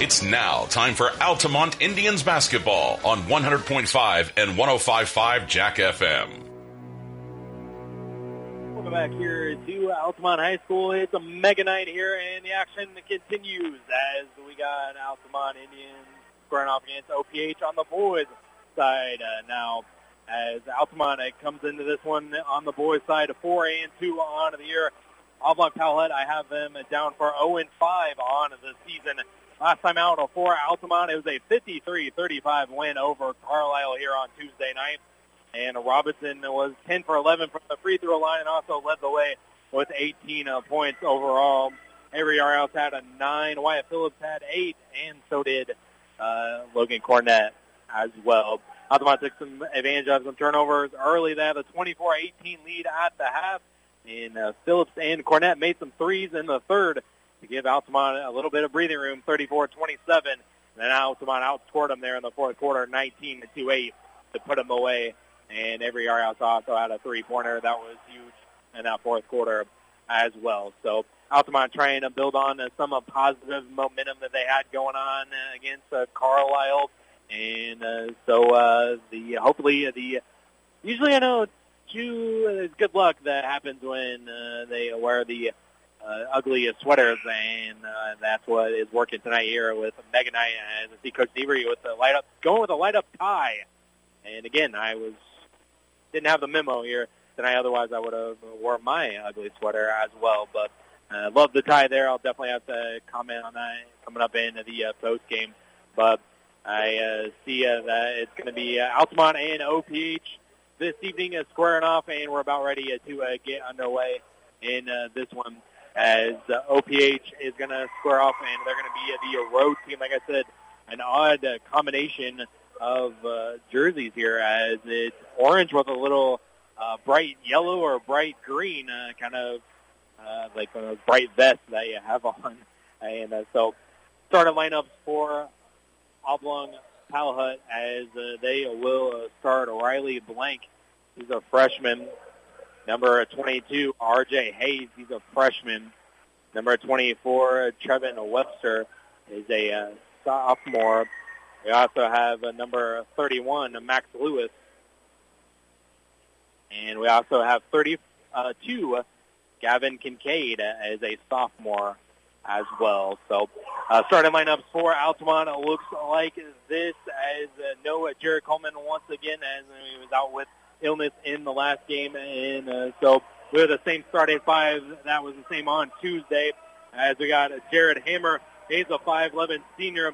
It's now time for Altamont Indians basketball on 100.5 and 105.5 Jack FM. Welcome back here to Altamont High School. It's a mega night here, and the action continues as we got Altamont Indians squaring off against OPH on the boys' side uh, now. As Altamont comes into this one on the boys' side, 4 and 2 on the year. Oblong Powhatan, I have them down for 0 and 5 on the season. Last time out for Altamont, it was a 53-35 win over Carlisle here on Tuesday night. And Robinson was 10 for 11 from the free throw line and also led the way with 18 uh, points overall. Avery Yarhouse had a 9. Wyatt Phillips had 8, and so did uh, Logan Cornett as well. Altamont took some advantage of some turnovers early. They had a 24-18 lead at the half. And uh, Phillips and Cornett made some threes in the third to give Altamont a little bit of breathing room, 34-27. And then Altamont outscored them there in the fourth quarter, 19 to 8 to put them away. And Avery Yarhouse also had a three-pointer that was huge in that fourth quarter as well. So Altamont trying to build on some of positive momentum that they had going on against uh, Carlisle. And uh, so uh, the hopefully the usually I know too uh, good luck that happens when uh, they wear the uh, ugly sweaters, and uh, that's what is working tonight here with Mega Night and see Coach Devery with the light up, going with a light up tie. And again, I was didn't have the memo here tonight. Otherwise, I would have worn my ugly sweater as well. But uh, love the tie there. I'll definitely have to comment on that coming up in the uh, post game. But I uh, see uh, that it's going to be uh, Altamont and OPH this evening is squaring off, and we're about ready uh, to uh, get underway in uh, this one as uh, OPH is going to square off, and they're going to be uh, the road team. Like I said, an odd uh, combination of uh, jerseys here as it's orange with a little uh, bright yellow or bright green, uh, kind of uh, like a bright vest that you have on. And uh, so starting lineups for Oblong Powhatan as uh, they will uh, start Riley Blank. He's a freshman. Number 22, R.J. Hayes. He's a freshman. Number 24, Trevin Webster is a uh, sophomore. We also have uh, number 31, Max Lewis. And we also have 32, Gavin Kincaid as a sophomore as well. So uh, starting lineups for Altamont looks like this as uh, Noah Jared Coleman once again as he was out with illness in the last game. And uh, so we have the same starting five. That was the same on Tuesday as we got Jared Hammer. He's a 5'11 senior.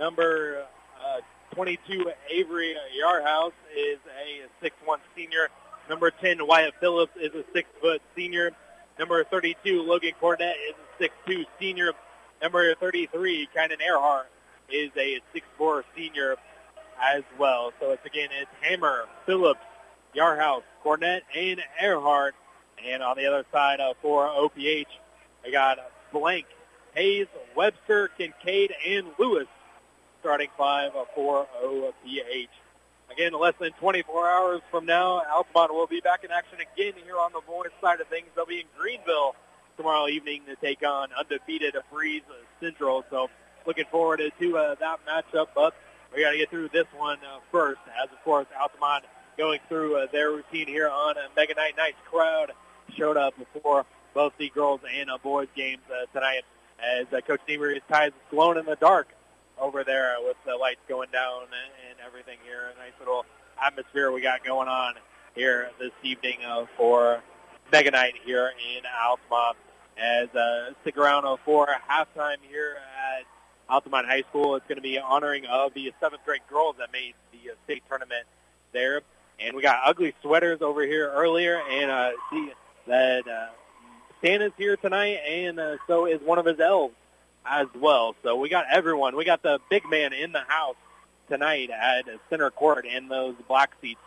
Number uh, 22, Avery Yarhouse, is a 6'1 senior. Number 10, Wyatt Phillips, is a 6-foot senior. Number 32, Logan Cornett, is a 6'2 senior. Number 33, Kynan Earhart, is a 6'4 senior as well. So it's again, it's Hammer, Phillips, Yarhouse, Cornett, and Earhart. And on the other side uh, for OPH, I got Blank, Hayes, Webster, Kincaid, and Lewis starting five for OPH. Again, less than 24 hours from now, Altamont will be back in action again here on the boys' side of things. They'll be in Greenville tomorrow evening to take on undefeated Breese Central. So looking forward to uh, that matchup. But we got to get through this one uh, first, as of course Altamont going through uh, their routine here on a Mega Night. Nice crowd showed up before both the girls and uh, boys games uh, tonight as uh, Coach Deaver is ties glowing in the dark over there with the lights going down and everything here. A nice little atmosphere we got going on here this evening uh, for Mega Night here in Altamont. As uh, stick around uh, for halftime here at Altamont High School. It's going to be honoring of the seventh grade girls that made the uh, state tournament there. And we got ugly sweaters over here earlier, and uh, see that uh, Santa's here tonight, and uh, so is one of his elves as well. So we got everyone. We got the big man in the house tonight at center court in those black seats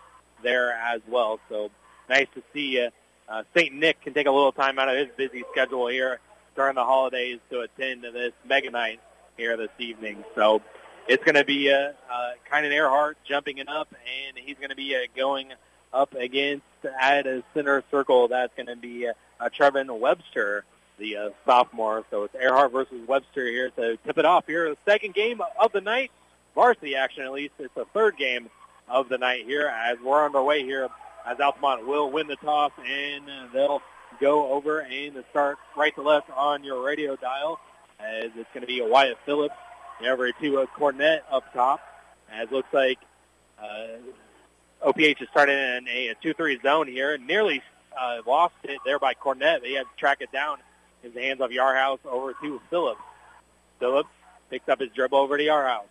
there as well. So nice to see uh, uh, St. Nick can take a little time out of his busy schedule here during the holidays to attend to this mega night here this evening. So it's going to be uh, uh, Kynan Earhart jumping it up, and he's going to be uh, going up against at a center circle. That's going to be uh, uh, Trevin Webster the uh, sophomore. So it's Earhart versus Webster here to tip it off here. The second game of the night, varsity action at least. It's the third game of the night here as we're underway here as Altamont will win the toss and they'll go over and start right to left on your radio dial as it's going to be a Wyatt Phillips over to a Cornett up top as looks like uh, OPH is starting in a, a 2-3 zone here. and Nearly uh, lost it there by Cornett. They had to track it down in the hands of Yarhouse over to Phillips. Phillips picks up his dribble over to Yarhouse.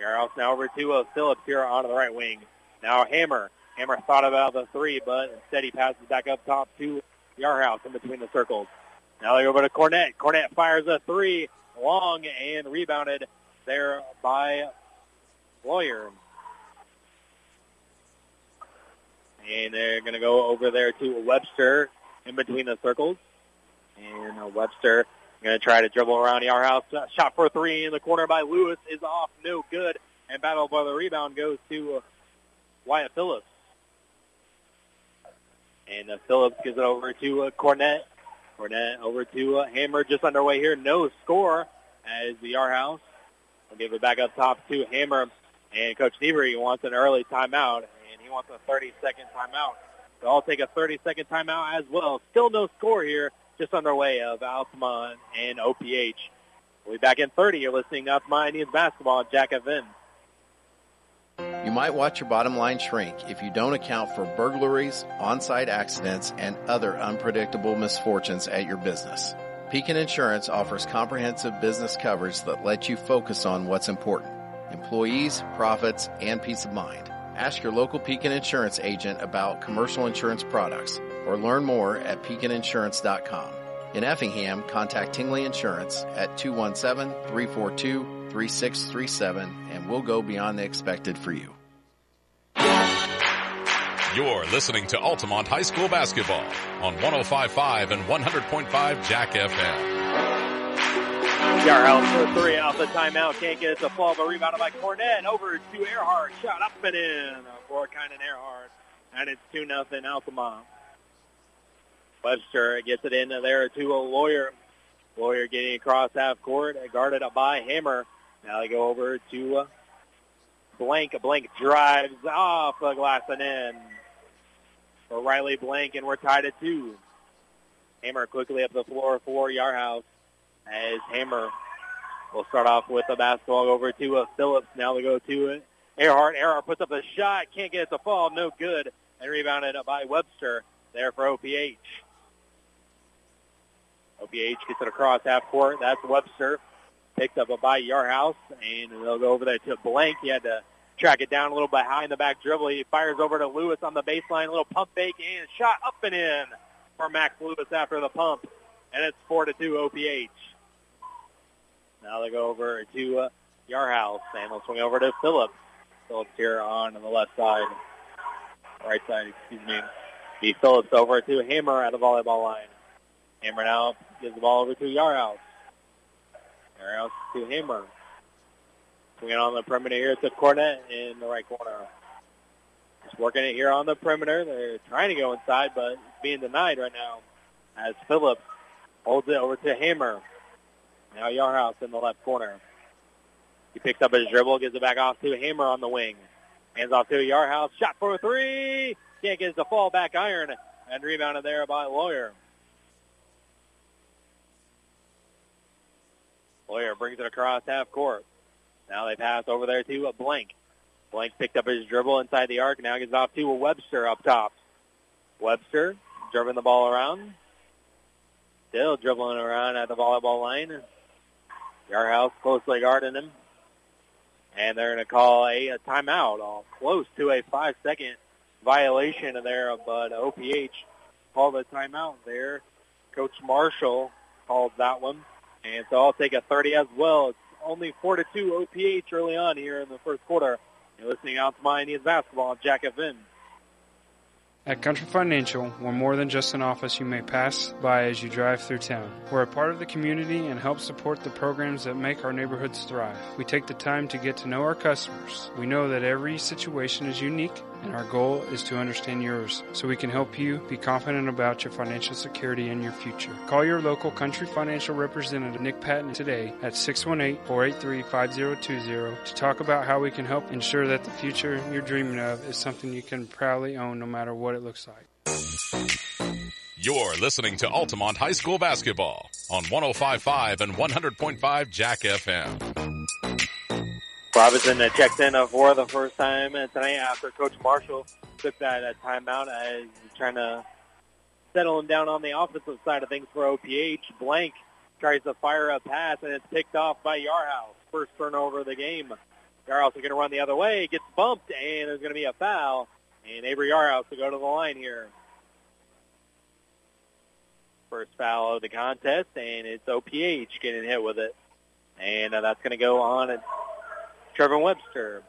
Yarhouse now over to uh, Phillips here on the right wing. Now Hammer. Hammer thought about the three, but instead he passes back up top to Yarhouse in between the circles. Now they go over to Cornett. Cornett fires a three long and rebounded there by Lawyer. And they're going to go over there to Webster in between the circles. And uh, Webster going to try to dribble around Yarhouse. Shot for three in the corner by Lewis is off. No good. And battle for the rebound goes to uh, Wyatt Phillips. And uh, Phillips gives it over to uh, Cornett. Cornett over to uh, Hammer just underway here. No score as the Yarhouse will give it back up top to Hammer. And Coach Nevery wants an early timeout and he wants a 30-second timeout. So I'll take a 30-second timeout as well. Still no score here, just underway of Altamont and OPH. We'll be back in 30. You're listening to Altamont Indians basketball Jack FM. You might watch your bottom line shrink if you don't account for burglaries, on-site accidents, and other unpredictable misfortunes at your business. Pekin Insurance offers comprehensive business coverage that lets you focus on what's important. Employees, profits, and peace of mind. Ask your local Pekin Insurance agent about commercial insurance products or learn more at pekininsurance.com. In Effingham, contact Tingley Insurance at 217-342-3637 and we'll go beyond the expected for you. You're listening to Altamont High School basketball on 105.5 and 100.5 Jack FM. Yarhouse for three off the timeout. Can't get it to fall, but rebounded by Cornett. Over to Earhart. Shot up and in for Kynan Earhart. And it's 2 nothing Altamont. Webster gets it in there to a lawyer. Lawyer getting across half court, guarded up by Hammer. Now they go over to uh, Blank. Blank drives off the glass and in for Riley Blank, and we're tied at two. Hammer quickly up the floor for Yarhouse as Hammer will start off with the basketball over to Phillips. Now they go to it. Earhart. Earhart puts up a shot. Can't get it to fall. No good. And rebounded by Webster there for OPH. OPH gets it across half court. That's Webster. Picked up by Yarhouse. And they'll go over there to Blank. He had to track it down a little in the back dribble. He fires over to Lewis on the baseline. A little pump fake and shot up and in for Max Lewis after the pump. And it's 4 to 2 OPH. Now they go over to uh, Yarhouse, and they'll swing over to Phillips. Phillips here on, the left side, right side, excuse me. Be Phillips over to Hammer at the volleyball line. Hammer now gives the ball over to Yarhouse. Yarhouse to Hammer. Swinging on the perimeter here to Cornett in the right corner. Just working it here on the perimeter. They're trying to go inside, but it's being denied right now as Phillips holds it over to Hammer. Now Yarhouse in the left corner. He picks up his dribble, gives it back off to Hammer on the wing. Hands off to Yarhouse. Shot for a three. Can't get the fall back iron. And rebounded there by Lawyer. Lawyer brings it across half court. Now they pass over there to a Blank. Blank picked up his dribble inside the arc. Now gets off to a Webster up top. Webster driving the ball around. Still dribbling around at the volleyball line. Yarhouse closely guarding him. And they're going to call a, a timeout, all close to a five-second violation there, uh, but OPH called a timeout there. Coach Marshall called that one. And so I'll take a 30 as well. It's only 4 to 2 OPH early on here in the first quarter. You're listening Altamont Indians basketball Jack FM. At Country Financial, we're more than just an office you may pass by as you drive through town. We're a part of the community and help support the programs that make our neighborhoods thrive. We take the time to get to know our customers. We know that every situation is unique and our goal is to understand yours so we can help you be confident about your financial security and your future. Call your local Country Financial representative, Nick Patton, today at 618 483 5020 to talk about how we can help ensure that the future you're dreaming of is something you can proudly own no matter what it looks like. You're listening to Altamont High School basketball on 105.5 and 100.5 Jack FM. Robinson checked in for the first time tonight after Coach Marshall took that timeout as trying to settle him down on the offensive side of things for OPH. Blank tries to fire a pass, and it's picked off by Yarhouse. First turnover of the game. Yarhouse is going to run the other way, gets bumped, and there's going to be a foul. And Avery Yarhouse to go to the line here. First foul of the contest, and it's OPH getting hit with it. And uh, that's going to go on and Trevin Webster.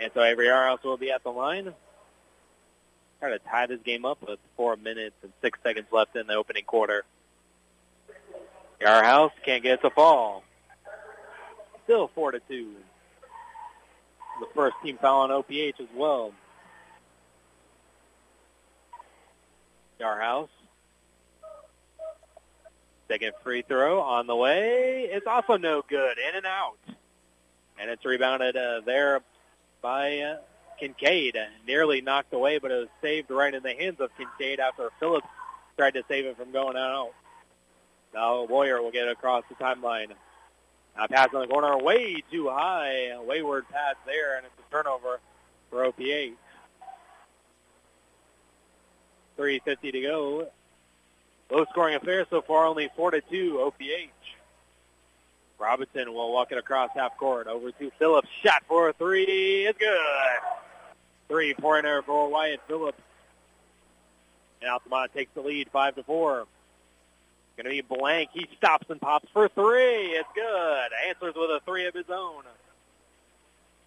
And so Avery Yarhouse will be at the line. Try to tie this game up with four minutes and six seconds left in the opening quarter. Yarhouse can't get it to fall. Still four to two. The first team foul on OPH as well. Yarhouse. Second free throw on the way. It's also no good. In and out. And it's rebounded uh, there by uh, Kincaid. Nearly knocked away, but it was saved right in the hands of Kincaid after Phillips tried to save it from going out. Now Boyer will get across the timeline. Now pass on the corner, way too high. A wayward pass there, and it's a turnover for OPH. 3.50 to go. Low scoring affair so far, only 4 to 2 OPH. Robinson will walk it across half court over to Phillips. Shot for a three. It's good. Three pointer for Wyatt Phillips. And Altamont takes the lead, five to four. Going to be blank. He stops and pops for three. It's good. Answers with a three of his own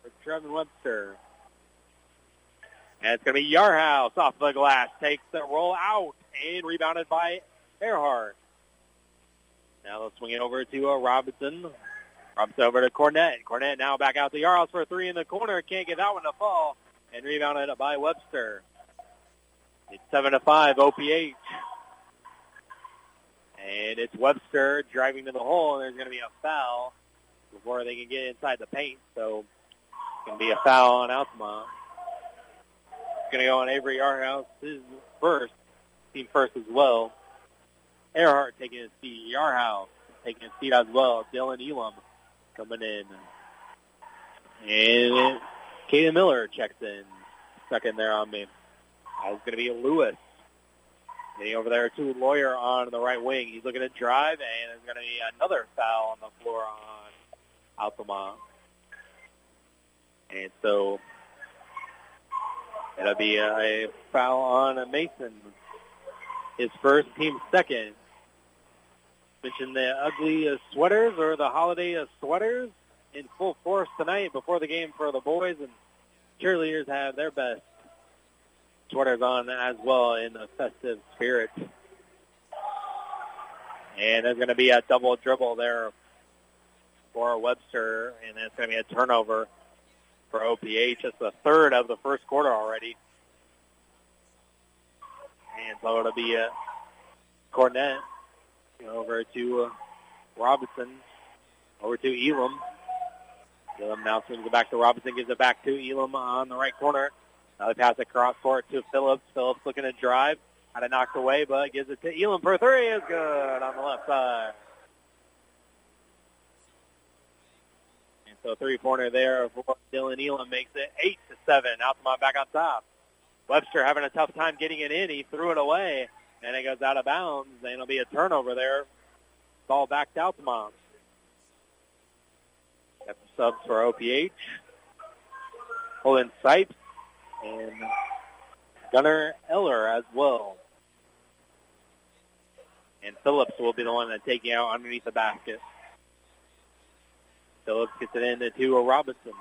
for Trevin Webster. And it's going to be Yarhouse off the glass. Takes the roll out and rebounded by Earhart. Now let's swing it over to uh, Robinson. Robinson over to Cornett. Cornett now back out to Yarhouse for a three in the corner. Can't get that one to fall. And rebounded by Webster. It's 7 to 5, OPH. And it's Webster driving to the hole, and there's going to be a foul before they can get inside the paint. So it's going to be a foul on Altamont. It's going to go on Avery Yarhouse, first, team first as well. Earhart taking his seat. Yarhouse taking his seat as well. Dylan Elam coming in. And Caden Miller checks in. In there on me. That's going to be Lewis. Getting over there to Lawyer on the right wing. He's looking to drive, and there's going to be another foul on the floor on Altamont. And so it'll be a foul on Mason. His first, team second. Mentioned the ugly uh, sweaters or the holiday uh, sweaters in full force tonight before the game for the boys, and cheerleaders have their best sweaters on as well in the festive spirit. And there's going to be a double dribble there for Webster, and that's going to be a turnover for OPH. It's the third of the first quarter already. And so it'll be a Cornett over to uh, Robinson, over to Elam. Elam now swings it back to Robinson, gives it back to Elam on the right corner. Now they pass it cross court to Phillips. Phillips looking to drive. Had it knocked away, but gives it to Elam for three. Is good on the left side. And so three-pointer there for Dylan Elam makes it eight to seven. Altamont back on top. Webster having a tough time getting it in. He threw it away, and it goes out of bounds, and it'll be a turnover there. Ball back to Altamont. Got subs for OPH. Olin Sipes and Gunnar Eller as well. And Phillips will be the one that's taking out underneath the basket. Phillips gets it into to Robinson.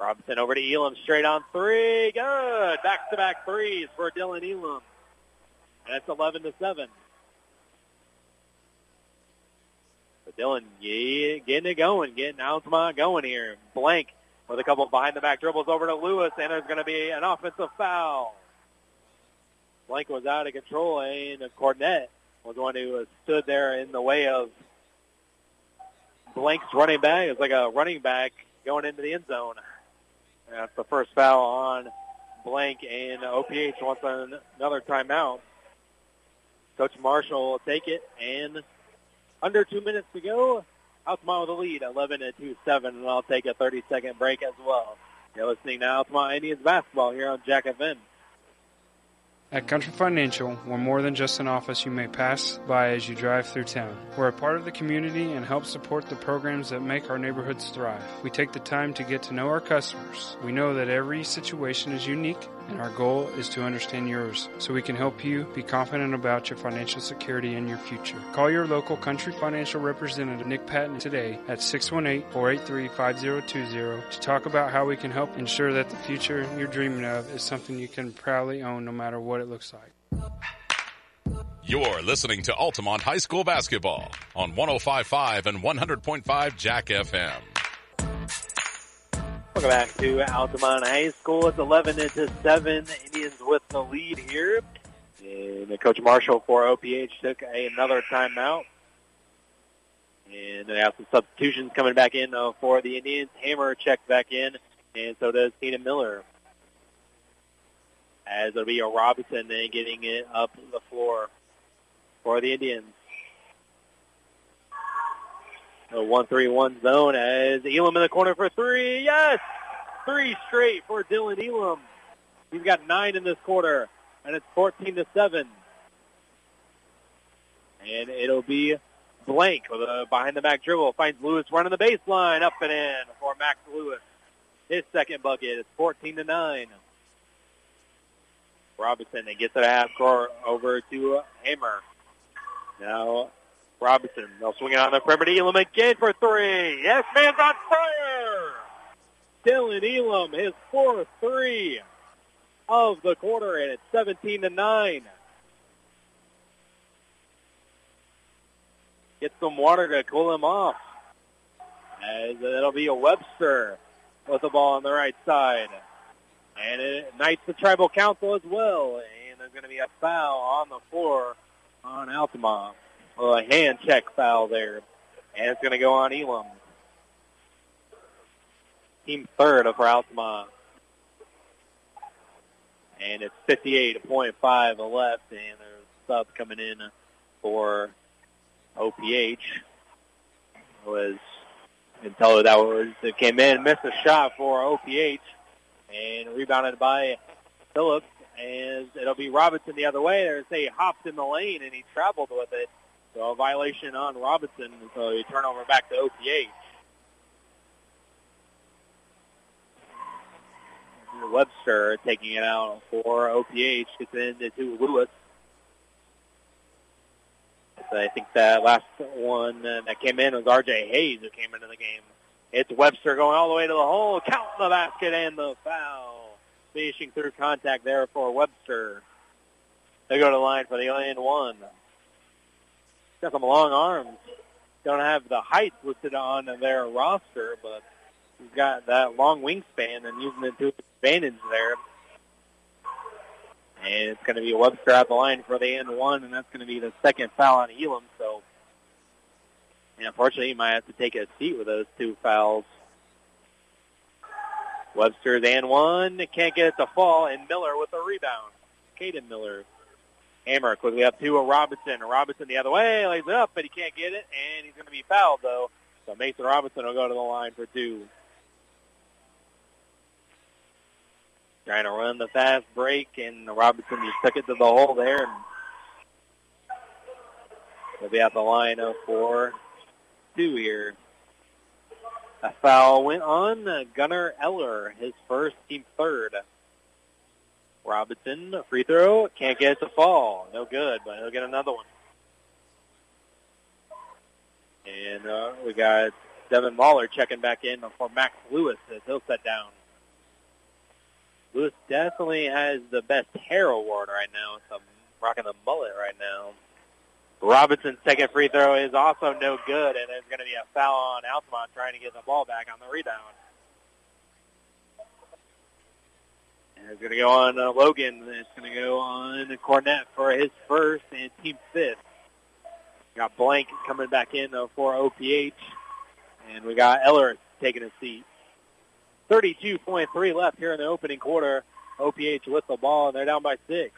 Robinson over to Elam, straight on three. Good. Back-to-back threes for Dylan Elam. It's 11 to 7. But Dylan yeah, getting it going, getting Altamont going here. Blank with a couple behind the back dribbles over to Lewis, and there's going to be an offensive foul. Blank was out of control, and Cornett was one who stood there in the way of Blank's running back. It's like a running back going into the end zone. That's the first foul on Blank, and OPH wants another timeout. Coach Marshall will take it, and under two minutes to go, Altamont with the lead, 11 to 2 7, and I'll take a 30 second break as well. You're listening now to Altamont Indians basketball here on Jack FM. At Country Financial, we're more than just an office you may pass by as you drive through town. We're a part of the community and help support the programs that make our neighborhoods thrive. We take the time to get to know our customers. We know that every situation is unique and our goal is to understand yours so we can help you be confident about your financial security and your future. Call your local Country Financial representative, Nick Patton, today at 618-483-5020 to talk about how we can help ensure that the future you're dreaming of is something you can proudly own no matter what it looks like. You're listening to Altamont High School basketball on 105.5 and 100.5 Jack FM. Welcome back to Altamont High School. It's 11 to 7. Indians with the lead here. And Coach Marshall for OPH took another timeout. And they have some substitutions coming back in for the Indians. Hammer checked back in, and so does Tina Miller. As it'll be a Robinson then getting it up the floor for the Indians. A 1-3-1 zone as Elam in the corner for three. Yes! Three straight for Dylan Elam. He's got nine in this quarter, and it's 14 to 7. And it'll be Blank with a behind the back dribble. Finds Lewis running the baseline up and in for Max Lewis. His second bucket is 14 to 9. Robinson and gets it half court over to Hammer. Now Robinson, they'll swing it on the perimeter. Elam again for three. Yes, man's on fire. Dylan Elam, his fourth three of the quarter, and it's 17 to 9. Get some water to cool him off. As it'll be a Webster with the ball on the right side. And it ignites the tribal council as well. And there's going to be a foul on the floor on Altamont. Well, a hand check foul there. And it's going to go on Elam. Team third for Altamont. And it's 58.5 left, and there's sub coming in for OPH. Was until that was it came in, missed a shot for OPH, and rebounded by Phillips. And it'll be Robinson the other way. There's a hopped in the lane, and he traveled with it. So a violation on Robinson. So you turn over back to OPH. Webster taking it out for OPH. Gets into Lewis. So I think that last one that came in was R.J. Hayes who came into the game. It's Webster going all the way to the hole, counting the basket and the foul. Finishing through contact there for Webster. They go to the line for the and one. Got some long arms. Don't have the height listed on their roster, but he's got that long wingspan and using it to his advantage there. And it's going to be Webster at the line for the end one, and that's going to be the second foul on Elam. So, and unfortunately, he might have to take a seat with those two fouls. Webster's and one, can't get it to fall, and Miller with a rebound. Caden Miller. Hammer quickly up to a Robinson. Robinson the other way, lays it up, but he can't get it, and he's going to be fouled, though. So Mason Robinson will go to the line for two. Trying to run the fast break, and Robinson just took it to the hole there. And he'll be at the line of four, two here. A foul went on Gunnar Eller, his first, team third. Robinson, a free throw, can't get it to fall. No good, but he'll get another one. And uh, we got Devin Mahler checking back in for Max Lewis as he'll set down. Lewis definitely has the best hair award right now. So I'm rocking the mullet right now. Robinson's second free throw is also no good, and there's going to be a foul on Altamont trying to get the ball back on the rebound. And it's going to go on uh, Logan. It's going to go on Cornett for his first and team fifth. Got Blank coming back in uh, for OPH. And we got Eller taking a seat. 32.3 left here in the opening quarter. OPH with the ball, and they're down by six.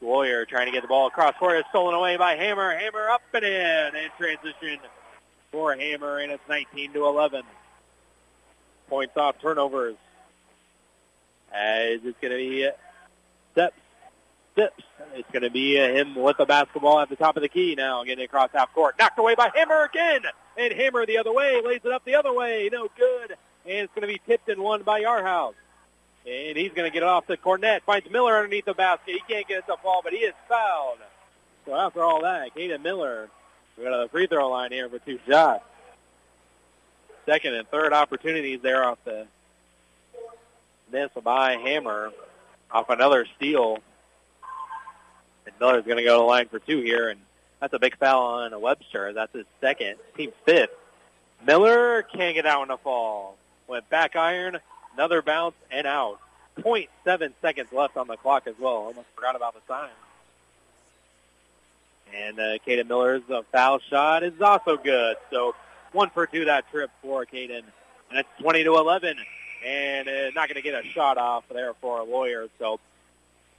Lawyer trying to get the ball across court is stolen away by Hammer. Hammer up and in And transition for Hammer, and it's 19 to 11. Points off turnovers. As it's going to be uh, steps, steps. It's going to be uh, him with the basketball at the top of the key now, getting across half court. Knocked away by Hammer again, and Hammer the other way, lays it up the other way. No good, and it's going to be tipped and won by Yarhouse. And he's going to get it off the Cornett. Finds Miller underneath the basket. He can't get it to fall, but he is fouled. So after all that, Caden Miller, we got to the free throw line here for two shots. Second and third opportunities there off the miss by Hammer off another steal. And Miller's going to go to the line for two here, and that's a big foul on Webster. That's his second, team fifth. Miller can't get out in the fall. Went back iron, Another bounce and out. 0.7 seconds left on the clock as well. Almost forgot about the time. And uh, Caden Miller's uh, foul shot is also good. So one for two that trip for Caden. And it's 20 to 11. And uh, not going to get a shot off there for a lawyer. So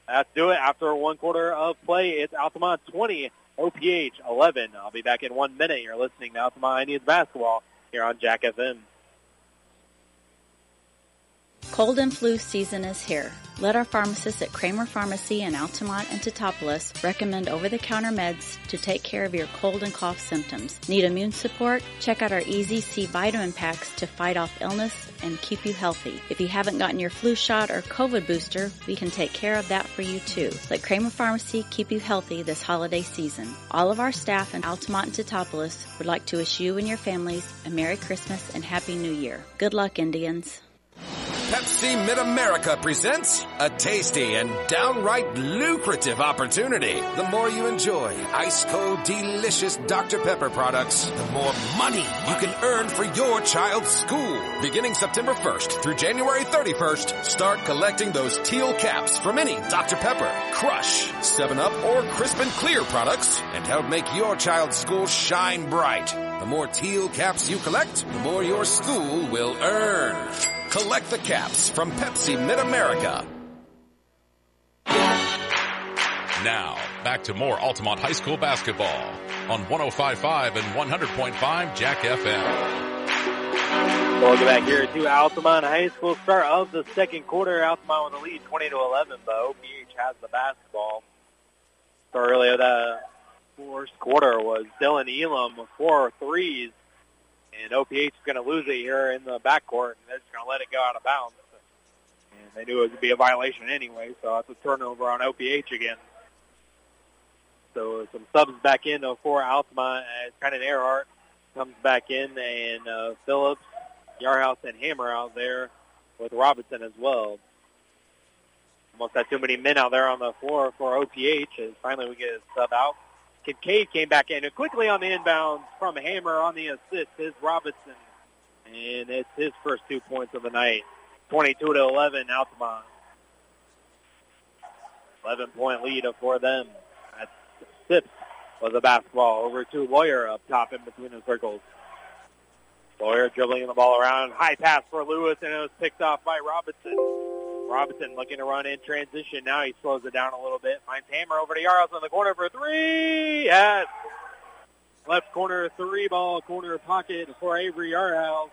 that's do it. After one quarter of play, it's Altamont 20, OPH 11. I'll be back in one minute. You're listening to Altamont Indians basketball here on Jack FM. Cold and flu season is here. Let our pharmacists at Kramer Pharmacy in Altamont and Teutopolis recommend over-the-counter meds to take care of your cold and cough symptoms. Need immune support? Check out our Easy C vitamin packs to fight off illness and keep you healthy. If you haven't gotten your flu shot or COVID booster, we can take care of that for you too. Let Kramer Pharmacy keep you healthy this holiday season. All of our staff in Altamont and Teutopolis would like to wish you and your families a Merry Christmas and Happy New Year. Good luck, Indians. Pepsi Mid America presents a tasty and downright lucrative opportunity. The more you enjoy ice cold, delicious Dr. Pepper products, the more money you can earn for your child's school. Beginning September 1st through January 31st, start collecting those teal caps from any Dr. Pepper, Crush, 7-Up, or Crisp and Clear products and help make your child's school shine bright. The more teal caps you collect, the more your school will earn. Collect the caps from Pepsi Mid-America. Now, back to more Altamont High School basketball on 105.5 and 100.5 Jack FM. Welcome back here to Altamont High School. Start of the second quarter. Altamont with the lead, 20 to 11, but OPH has the basketball. So earlier the first quarter was Dylan Elam with four threes, and OPH is going to lose it here in the backcourt, and they're just going to let it go out of bounds. And they knew it would be a violation anyway, so that's a turnover on OPH again. So some subs back in for Altamont as Brennan Earhart comes back in, and uh, Phillips, Yarhouse, and Hammer out there with Robinson as well. Almost had too many men out there on the floor for OPH as finally we get a sub out. Kincaid came back in and quickly on the inbound from Hammer on the assist is Robinson. And it's his first two points of the night. 22 to 11 Altamont. 11 point lead for them. That's Sipes was a basketball over to Lawyer up top in between the circles. Lawyer dribbling the ball around. High pass for Lewis and it was picked off by Robinson. Robinson looking to run in transition. Now he slows it down a little bit. Finds Hammer over to Yarhouse in the corner for three. Yes. Left corner three ball, corner pocket for Avery Yarhouse.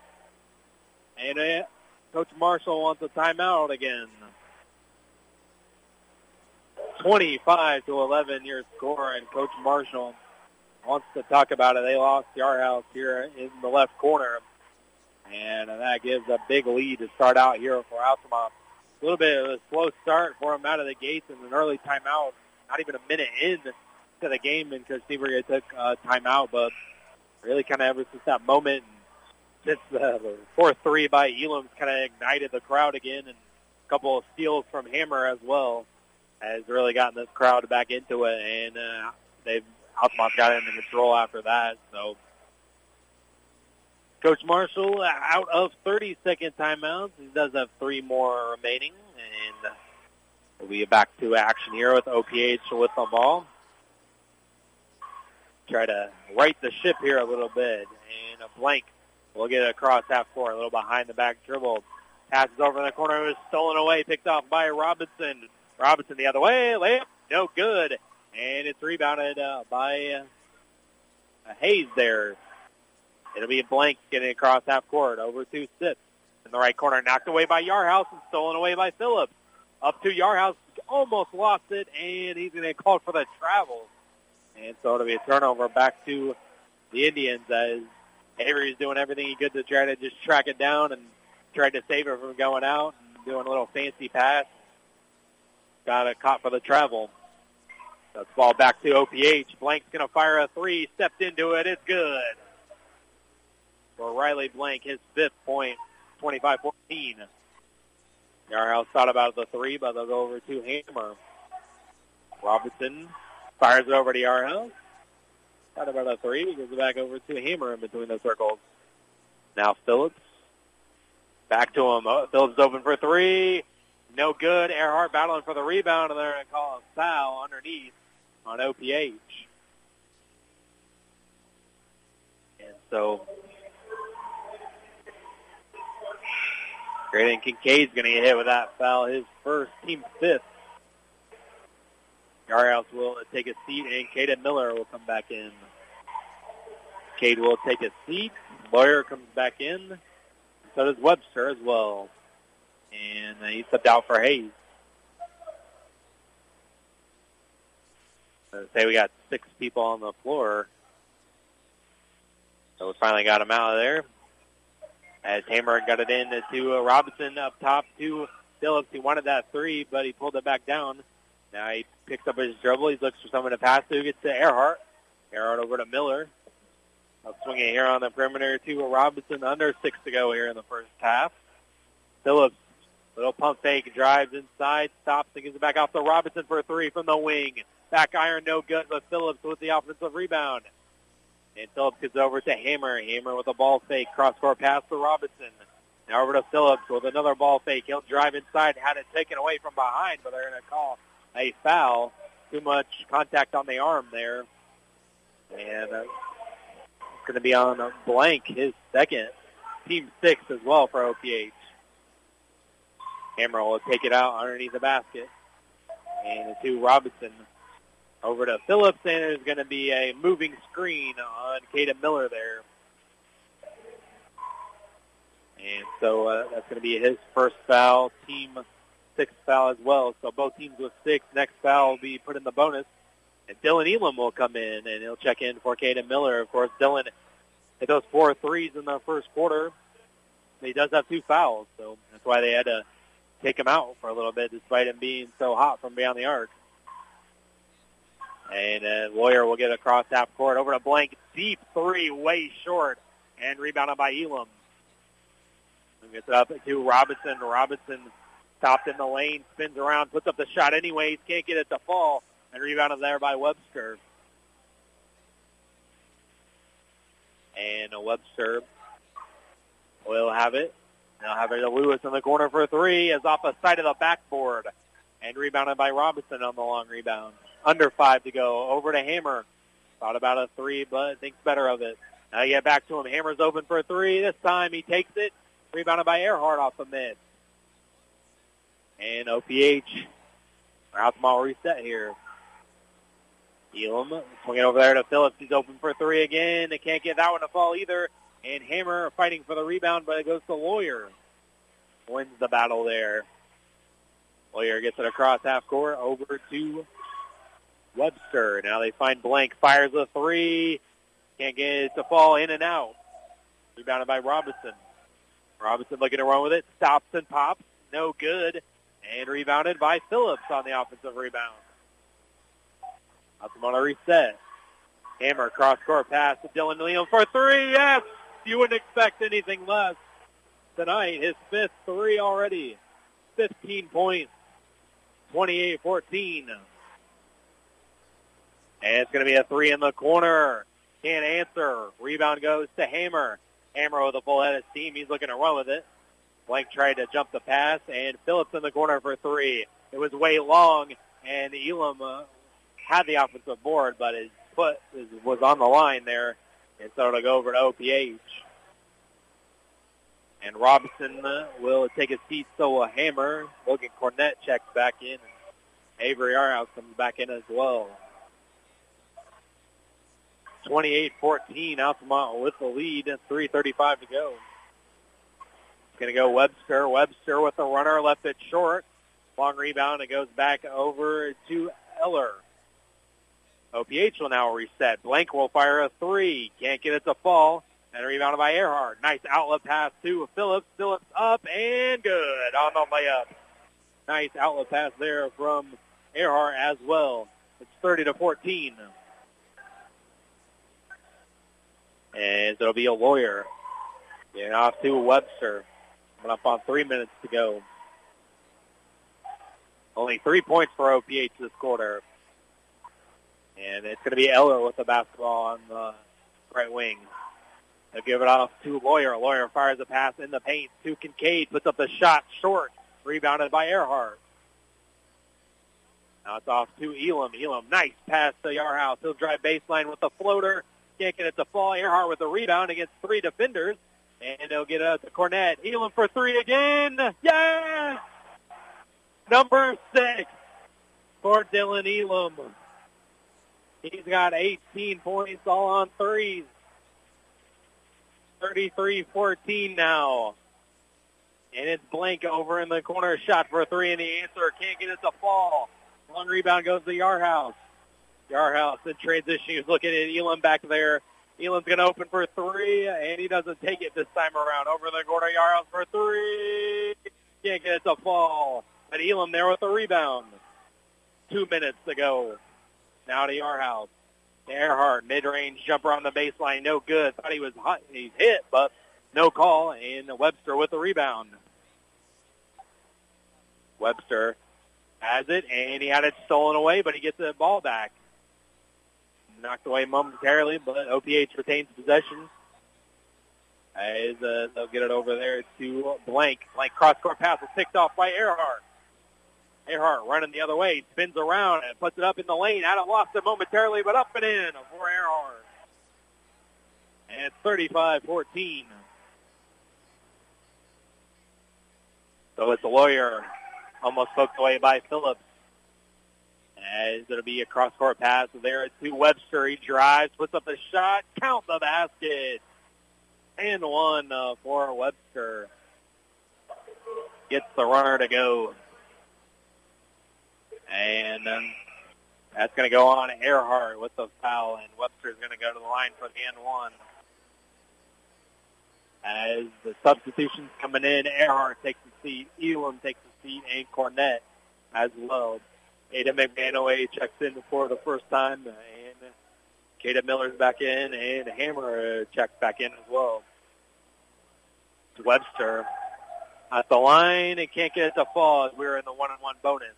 And it, Coach Marshall wants a timeout again. 25 to 11 your score, and Coach Marshall wants to talk about it. They lost Yarhouse here in the left corner, and that gives a big lead to start out here for Altamont. A little bit of a slow start for them out of the gates and an early timeout. Not even a minute in to the game, and Coach Seabury took a timeout, but really kind of ever since that moment, since the, the fourth three by Elam's kind of ignited the crowd again, and a couple of steals from Hammer as well has really gotten this crowd back into it, and uh, they've Altamont's got him in control after that. So, Coach Marshall out of 30 second timeouts. He does have three more remaining, And we'll be back to action here with OPH with the ball. Try to right the ship here a little bit. And a blank will get it across half court, a little behind the back dribble. Passes over in the corner, it was stolen away, picked off by Robinson. Robinson the other way, layup, no good. And it's rebounded uh, by uh, Hayes there. It'll be a blank getting across half court over to Sipes in the right corner, knocked away by Yarhouse and stolen away by Phillips. Up to Yarhouse, almost lost it, and he's going to call for the travel. And so it'll be a turnover back to the Indians as Avery's doing everything he could to try to just track it down and tried to save it from going out and doing a little fancy pass. Got it caught for the travel. That's ball back to OPH. Blank's going to fire a three. Stepped into it. It's good. For Riley Blank, his fifth point, 25-14. Yarhouse thought about the three, but they'll go over to Hammer. Robinson fires it over to Yarhouse. Thought about a three. He goes back over to Hammer in between the circles. Now Phillips. Back to him. Oh, Phillips open for three. No good. Earhart battling for the rebound, and they're going to call a foul underneath on OPH. And so Graydon Kincaid's going to get hit with that foul, his first, team fifth. Yarhouse will take a seat, and Caden Miller will come back in. Cade will take a seat. Lawyer comes back in. So does Webster as well. And he stepped out for Hayes. Say we got six people on the floor. So we finally got him out of there. As Hammer got it in to uh, Robinson up top to Phillips. He wanted that three, but he pulled it back down. Now he picks up his dribble. He looks for someone to pass to. Gets to Earhart. Earhart over to Miller. Up swinging here on the perimeter to Robinson. Under six to go here in the first half. Phillips, little pump fake, drives inside, stops, and gives it back off to Robinson for a three from the wing. Back iron, no good, but Phillips with the offensive rebound. And Phillips gets over to Hammer. Hammer with a ball fake. Cross-court pass to Robinson. Now over to Phillips with another ball fake. He'll drive inside, had it taken away from behind, but they're going to call a foul. Too much contact on the arm there. And uh, it's going to be on a blank, his second. Team six as well for OPH. Hammer will take it out underneath the basket. And to Robinson. Over to Phillips, and there's going to be a moving screen on Caden Miller there. And so uh, that's going to be his first foul, team six foul as well. So both teams with six. Next foul will be put in the bonus. And Dylan Elam will come in, and he'll check in for Caden Miller. Of course, Dylan hit those four threes in the first quarter. He does have two fouls, so that's why they had to take him out for a little bit, despite him being so hot from beyond the arc. And uh, Lawyer will get across half court over to Blank. Deep three, way short, and rebounded by Elam. Gets it up to Robinson. Robinson stopped in the lane, spins around, puts up the shot anyways, can't get it to fall, and rebounded there by Webster. And a Webster will have it. Now have it to Lewis in the corner for three, is off the side of the backboard, and rebounded by Robinson on the long rebound. Under five to go. Over to Hammer. Thought about a three, but thinks better of it. Now you get back to him. Hammer's open for a three. This time he takes it. Rebounded by Earhart off the mid. And OPH. Altamont reset here. Elam swinging over there to Phillips. He's open for three again. They can't get that one to fall either. And Hammer fighting for the rebound, but it goes to Lawyer. Wins the battle there. Lawyer gets it across half court over to Webster. Now they find Blank. Fires a three. Can't get it to fall in and out. Rebounded by Robinson. Robinson looking to run with it. Stops and pops. No good. And rebounded by Phillips on the offensive rebound. That's on a reset. Hammer cross court pass to Dylan Elam for three. Yes! You wouldn't expect anything less tonight. His fifth three already. 15 points. 28-14. And it's going to be a three in the corner. Can't answer. Rebound goes to Hammer. Hammer with a full head of steam. He's looking to run with it. Blank tried to jump the pass, and Phillips in the corner for three. It was way long, and Elam uh, had the offensive board, but his foot was on the line there, and so it'll go over to OPH. And Robinson uh, will take his seat, so will Hammer. Logan Cornett checks back in, Avery Yarhouse comes back in as well. 28-14, Altamont with the lead, 3.35 to go. Going to go Webster. Webster with the runner, left it short. Long rebound, it goes back over to Eller. OPH will now reset. Blank will fire a three. Can't get it to fall. And rebounded by Earhart. Nice outlet pass to Phillips. Phillips up and good on the layup. Nice outlet pass there from Earhart as well. It's 30 to 14. And it'll be a lawyer. Getting off to Webster. Coming up on three minutes to go. Only three points for OPH this quarter. And it's going to be Eller with the basketball on the right wing. They'll give it off to Lawyer. Lawyer fires a pass in the paint to Kincaid. Puts up the shot short. Rebounded by Earhart. Now it's off to Elam. Elam, nice pass to Yarhouse. He'll drive baseline with the floater. Can't get it to fall. Earhart with the rebound against three defenders. And they'll get it to Cornett. Elam for three again. Yes! Number six for Dylan Elam. He's got 18 points all on threes. 33-14 now. And it's Blank over in the corner. Shot for three, and the answer can't get it to fall. Long rebound goes to Yarhouse. Yarhouse in transition. He's looking at Elam back there. Elam's going to open for three, and he doesn't take it this time around. Over the corner, Yarhouse for three. Can't get it to fall. But Elam there with the rebound. Two minutes to go. Now to Yarhouse. Earhart, mid-range jumper on the baseline, no good. Thought he was hot, he's hit, but no call. And Webster with the rebound. Webster has it, and he had it stolen away, but he gets the ball back. Knocked away momentarily, but OPH retains possession. As uh, they'll get it over there to Blank. Blank cross-court pass is picked off by Earhart. Earhart running the other way, spins around and puts it up in the lane. Adam lost it momentarily, but up and in for Earhart. And it's 35-14. So it's a lawyer almost poked away by Phillips. As it'll be a cross-court pass there to Webster. He drives, puts up the shot, count the basket. And one uh, for Webster. Gets the runner to go. And um, that's going to go on Earhart with the foul, and Webster's going to go to the line for the end one. As the substitutions coming in, Earhart takes the seat, Elam takes the seat, and Cornett as well. Ada McManaway checks in for the first time, and Caden Miller's back in, and Hammer checks back in as well. It's Webster at the line, and can't get it to fall. We're in the one-on-one bonus.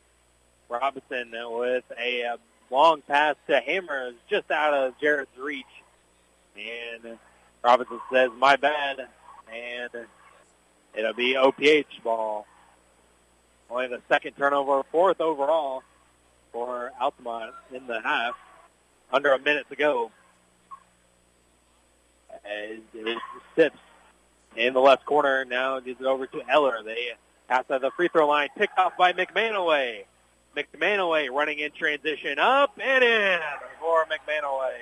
Robinson with a, long pass to Hammer just out of Jared's reach. And Robinson says, my bad. And it'll be OPH ball. Only the second turnover, fourth overall for Altamont in the half. Under a minute to go. As it sips in the left corner. Now gives it over to Eller. They at the free throw line. Picked off by McManaway. McManaway running in transition up and in for McManaway.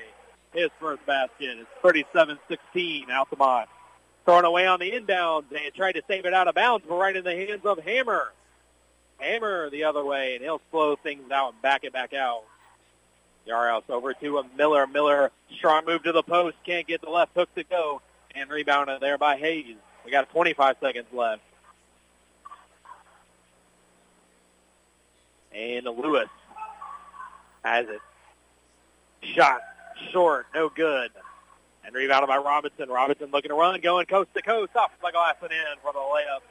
His first basket. It's 37-16 Altamont. Thrown away on the inbound and tried to save it out of bounds, but right in the hands of Hammer. Hammer the other way, and he'll slow things out and back it back out. Yarhouse over to a Miller. Miller, strong move to the post, can't get the left hook to go, and rebounded there by Hayes. We got 25 seconds left. And Lewis has it. Shot short, no good. And rebounded by Robinson. Robinson looking to run, going coast to coast, off the glass and in for the layup.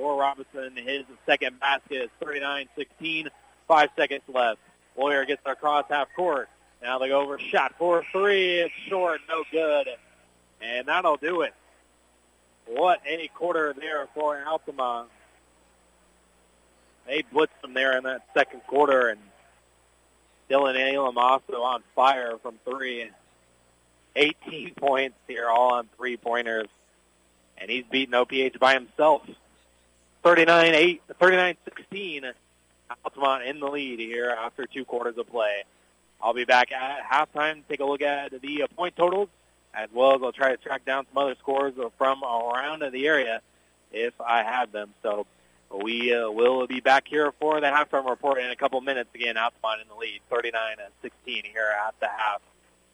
For Robinson, his second basket is 39-16. Five seconds left. Lawyer gets across half court. Now they go over shot for three. It's short, no good. And that'll do it. what a quarter there for Altamont. They blitzed them there in that second quarter, and Dylan Elam also on fire from three. 18 points here, all on three-pointers. And he's beaten OPH by himself. 39-8, 39-16. Altamont in the lead here after two quarters of play. I'll be back at halftime to take a look at the point totals, as well as I'll try to track down some other scores from around the area if I have them. So we uh, will be back here for the halftime report in a couple minutes. Again, Altamont in the lead, 39-16 here at the half.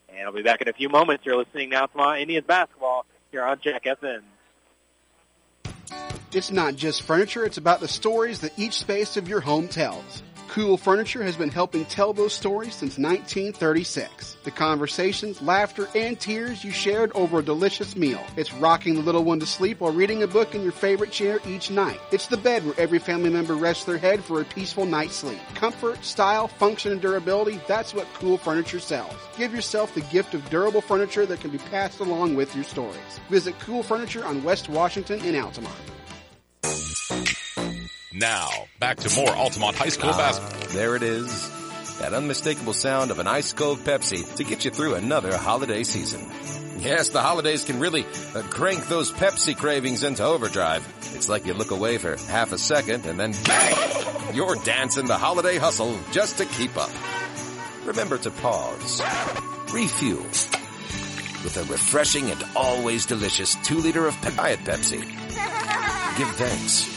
And I'll be back in a few moments. You're listening now to my Indians basketball here on Jack FM. It's not just furniture, it's about the stories that each space of your home tells. Cool Furniture has been helping tell those stories since 1936. The conversations, laughter, and tears you shared over a delicious meal. It's rocking the little one to sleep while reading a book in your favorite chair each night. It's the bed where every family member rests their head for a peaceful night's sleep. Comfort, style, function, and durability, that's what Cool Furniture sells. Give yourself the gift of durable furniture that can be passed along with your stories. Visit Cool Furniture on West Washington in Altamont. Now, back to more Altamont High School Ah, basketball. There it is. That unmistakable sound of an ice cold Pepsi to get you through another holiday season. Yes, the holidays can really uh, crank those Pepsi cravings into overdrive. It's like you look away for half a second and then bang! You're dancing the holiday hustle just to keep up. Remember to pause, refuel with a refreshing and always delicious two liter of Diet Pepsi. Give thanks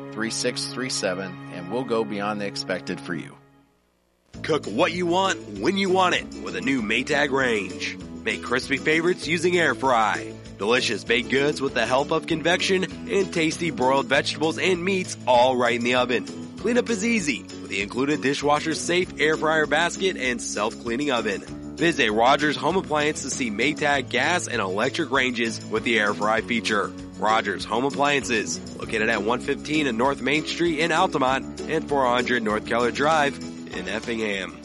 217-342-3637 and we'll go beyond the expected for you. Cook what you want when you want it with a new Maytag range. Make crispy favorites using air fry. Delicious baked goods with the help of convection and tasty broiled vegetables and meats all right in the oven. Cleanup is easy with the included dishwasher safe air fryer basket and self-cleaning oven. Visit Rogers Home Appliance to see Maytag gas and electric ranges with the air fry feature. Rogers Home Appliances, located at 115 in North Main Street in Altamont and 400 North Keller Drive in Effingham.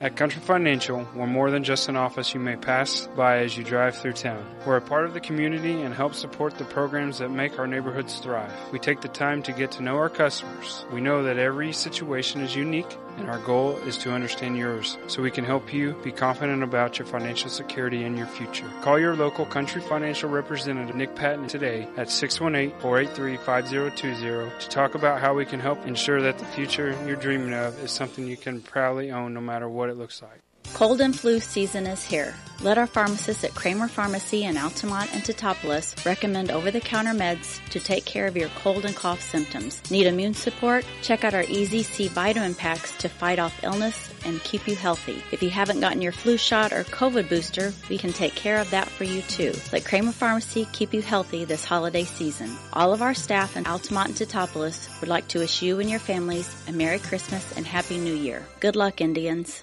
At Country Financial, we're more than just an office you may pass by as you drive through town. We're a part of the community and help support the programs that make our neighborhoods thrive. We take the time to get to know our customers. We know that every situation is unique, and our goal is to understand yours so we can help you be confident about your financial security and your future. Call your local Country Financial representative, Nick Patton, today at 618-483-5020 to talk about how we can help ensure that the future you're dreaming of is something you can proudly own no matter what it looks like. Cold and flu season is here. Let our pharmacists at Kramer Pharmacy in Altamont and Teutopolis recommend over-the-counter meds to take care of your cold and cough symptoms. Need immune support? Check out our Easy C vitamin packs to fight off illness and keep you healthy. If you haven't gotten your flu shot or COVID booster, we can take care of that for you too. Let Kramer Pharmacy keep you healthy this holiday season. All of our staff in Altamont and Teutopolis would like to wish you and your families a Merry Christmas and Happy New Year. Good luck, Indians.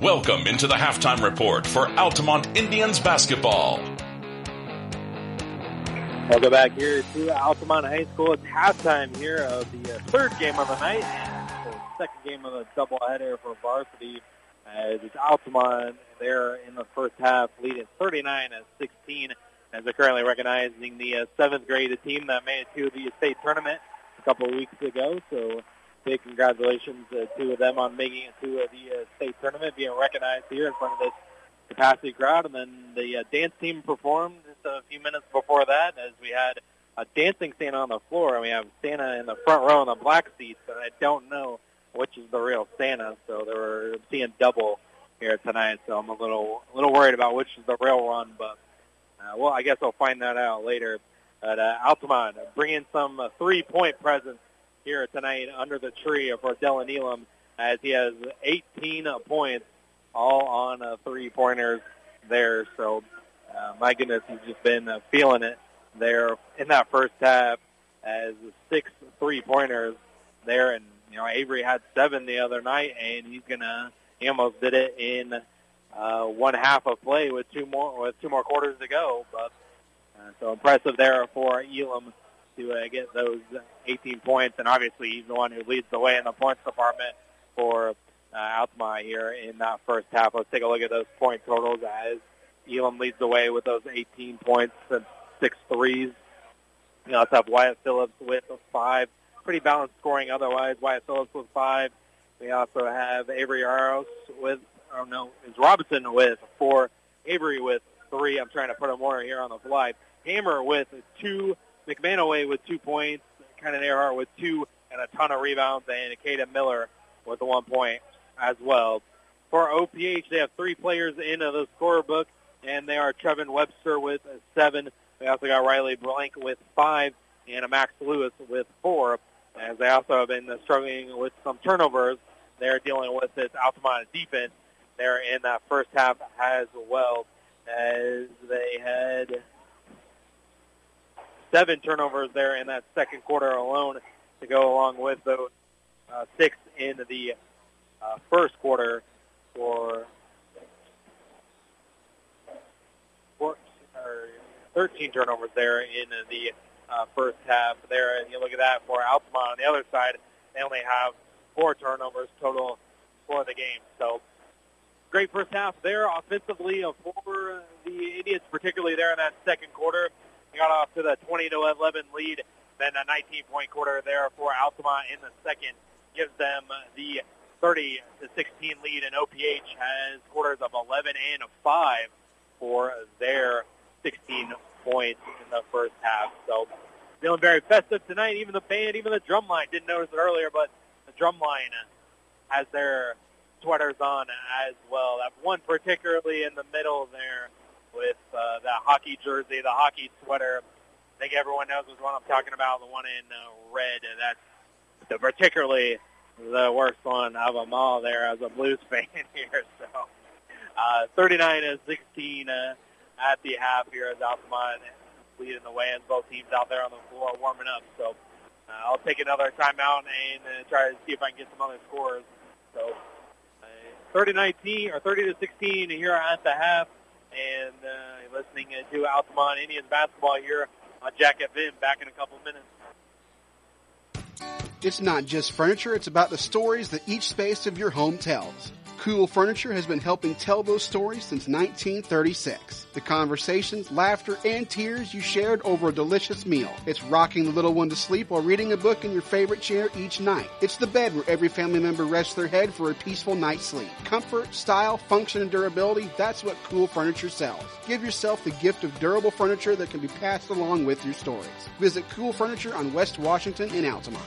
Welcome into the halftime report for Altamont Indians basketball. Welcome back here to Altamont High School. It's halftime here of the uh, third game of the night, the second game of the doubleheader for varsity. As it's Altamont, they're in the first half, leading 39 as 16, as they're currently recognizing the uh, seventh grade team that made it to the state tournament a couple of weeks ago. So big congratulations uh, to them on making it to the uh, state tournament, being recognized here in front of this capacity crowd. And then the uh, dance team performed just a few minutes before that as we had a dancing Santa on the floor, and we have Santa in the front row in the black seats, and I don't know which is the real Santa. So they were seeing double here tonight. So I'm a little a little worried about which is the real one, but uh, well, I guess I'll find that out later. But uh, Altamont bringing some uh, three-point presence here tonight under the tree for Dylan Elam as he has 18 points, all on uh, three-pointers there. So uh, my goodness, he's just been uh, feeling it there in that first half as six three-pointers there. And, you know, Avery had seven the other night, and he's going to, he almost did it in uh, one half of play with two more, with two more quarters to go. But uh, so impressive there for Elam to uh, get those 18 points, and obviously he's the one who leads the way in the points department for uh, Altamont here in that first half. Let's take a look at those point totals as Elam leads the way with those 18 points and six threes. You also have Wyatt Phillips with five. Pretty balanced scoring otherwise. Wyatt Phillips with five. We also have Avery Yarhouse with, oh no, is Robinson with four. Avery with three. I'm trying to put them more here on the fly. Hammer with two. McManaway with two points. Kenan Earhart with two and a ton of rebounds. And Akeda Miller with one point as well. For OPH, they have three players in the scorebook, and they are Trevin Webster with seven. They also got Riley Blank with five and a Max Lewis with four. As they also have been struggling with some turnovers, they're dealing with this Altamont defense there in that first half as well as they had seven turnovers there in that second quarter alone to go along with those uh, six in the uh, first quarter for, for or 13 turnovers there in the uh, first half there. And you look at that for Altamont on the other side, they only have four turnovers total for the game. So great first half there offensively for the Indians, particularly there in that second quarter. Got off to the 20 to 11 lead, then a 19 point quarter there for Altamont in the second gives them the 30 to 16 lead, and OPH has quarters of 11 and 5 for their 16 points in the first half. So feeling very festive tonight. Even the band, even the drum line, didn't notice it earlier, but the drum line has their sweaters on as well. That one particularly in the middle there with uh, that hockey jersey, the hockey sweater. I think everyone knows which one I'm talking about, the one in uh, red. That's the particularly the worst one of them all there as a Blues fan here. So uh, 39 to 16 uh, at the half here as Altamont leading the way, and both teams out there on the floor warming up. So uh, I'll take another timeout and uh, try to see if I can get some other scores. So uh, 30 19 or 30 to 16 here at the half and uh, listening to Altamont Indians basketball here on Jack FM. Back in a couple of minutes. It's not just furniture, it's about the stories that each space of your home tells. Cool Furniture has been helping tell those stories since 1936. The conversations, laughter, and tears you shared over a delicious meal. It's rocking the little one to sleep while reading a book in your favorite chair each night. It's the bed where every family member rests their head for a peaceful night's sleep. Comfort, style, function, and durability, that's what Cool Furniture sells. Give yourself the gift of durable furniture that can be passed along with your stories. Visit Cool Furniture on West Washington in Altamont.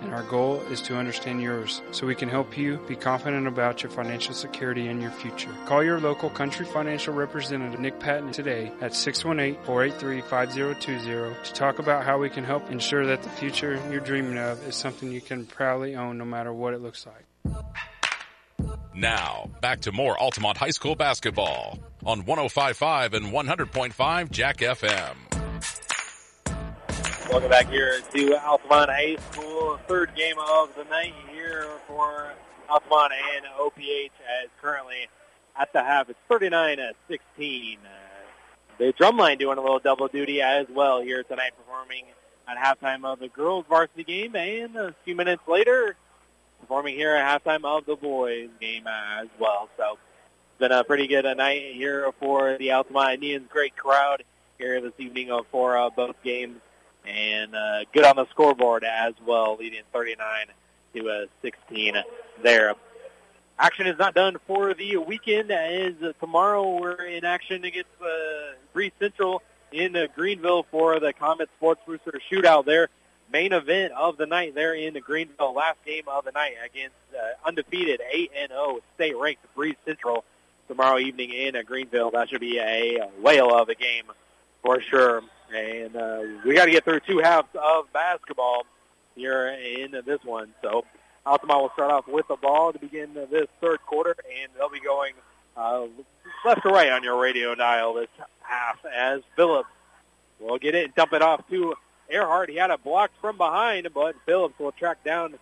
and our goal is to understand yours so we can help you be confident about your financial security and your future. Call your local country financial representative Nick Patton today at 618-483-5020 to talk about how we can help ensure that the future you're dreaming of is something you can proudly own no matter what it looks like. Now, back to more Altamont High School basketball on 105.5 and 100.5 Jack FM. Welcome back here to Altamont High School, third game of the night here for Altamont and OPH as currently at the half. It's 39-16. Uh, the drumline doing a little double duty as well here tonight, performing at halftime of the girls varsity game, and a few minutes later, performing here at halftime of the boys game as well. So been a pretty good night here for the Altamont Indians. Great crowd here this evening for uh, both games, and uh, good on the scoreboard as well, leading 39 to uh, 16 there. Action is not done for the weekend as tomorrow we're in action against uh, Breese Central in uh, Greenville for the Comet Sports Booster shootout there. Main event of the night there in Greenville. Last game of the night against uh, undefeated 8-0 state-ranked Breese Central tomorrow evening in uh, Greenville. That should be a whale of a game for sure. And uh, we got to get through two halves of basketball here in this one. So Altamont will start off with the ball to begin this third quarter, and they'll be going uh, left to right on your radio dial this half as Phillips will get it and dump it off to Earhart. He had it blocked from behind, but Phillips will track down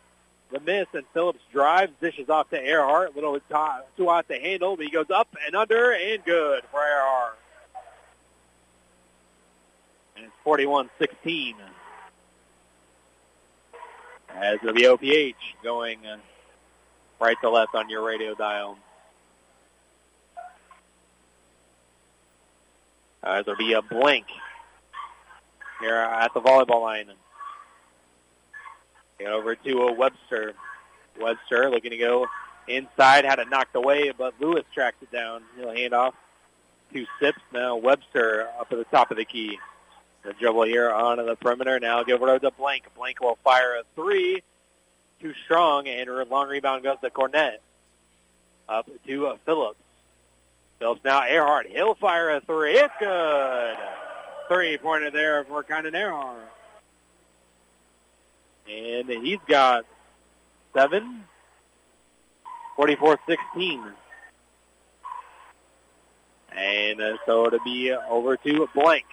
the miss, and Phillips drives, dishes off to Earhart. Little too hot to handle, but he goes up and under, and good for Earhart. And it's 41-16 as the OPH going uh, right to left on your radio dial. Uh, there'll be a blank here at the volleyball line. Get over to a Webster. Webster looking to go inside, had it knocked away, but Lewis tracks it down. He'll hand off to Sipes. Now Webster up at the top of the key. The dribble here on the perimeter. Now give it over to Blank. Blank will fire a three. Too strong, and a long rebound goes to Cornett. Up to Phillips. Phillips now Earhart. He'll fire a three. It's good. Three-pointer there for Condon Earhart. And he's got seven. 44-16. And so it'll be over to Blank.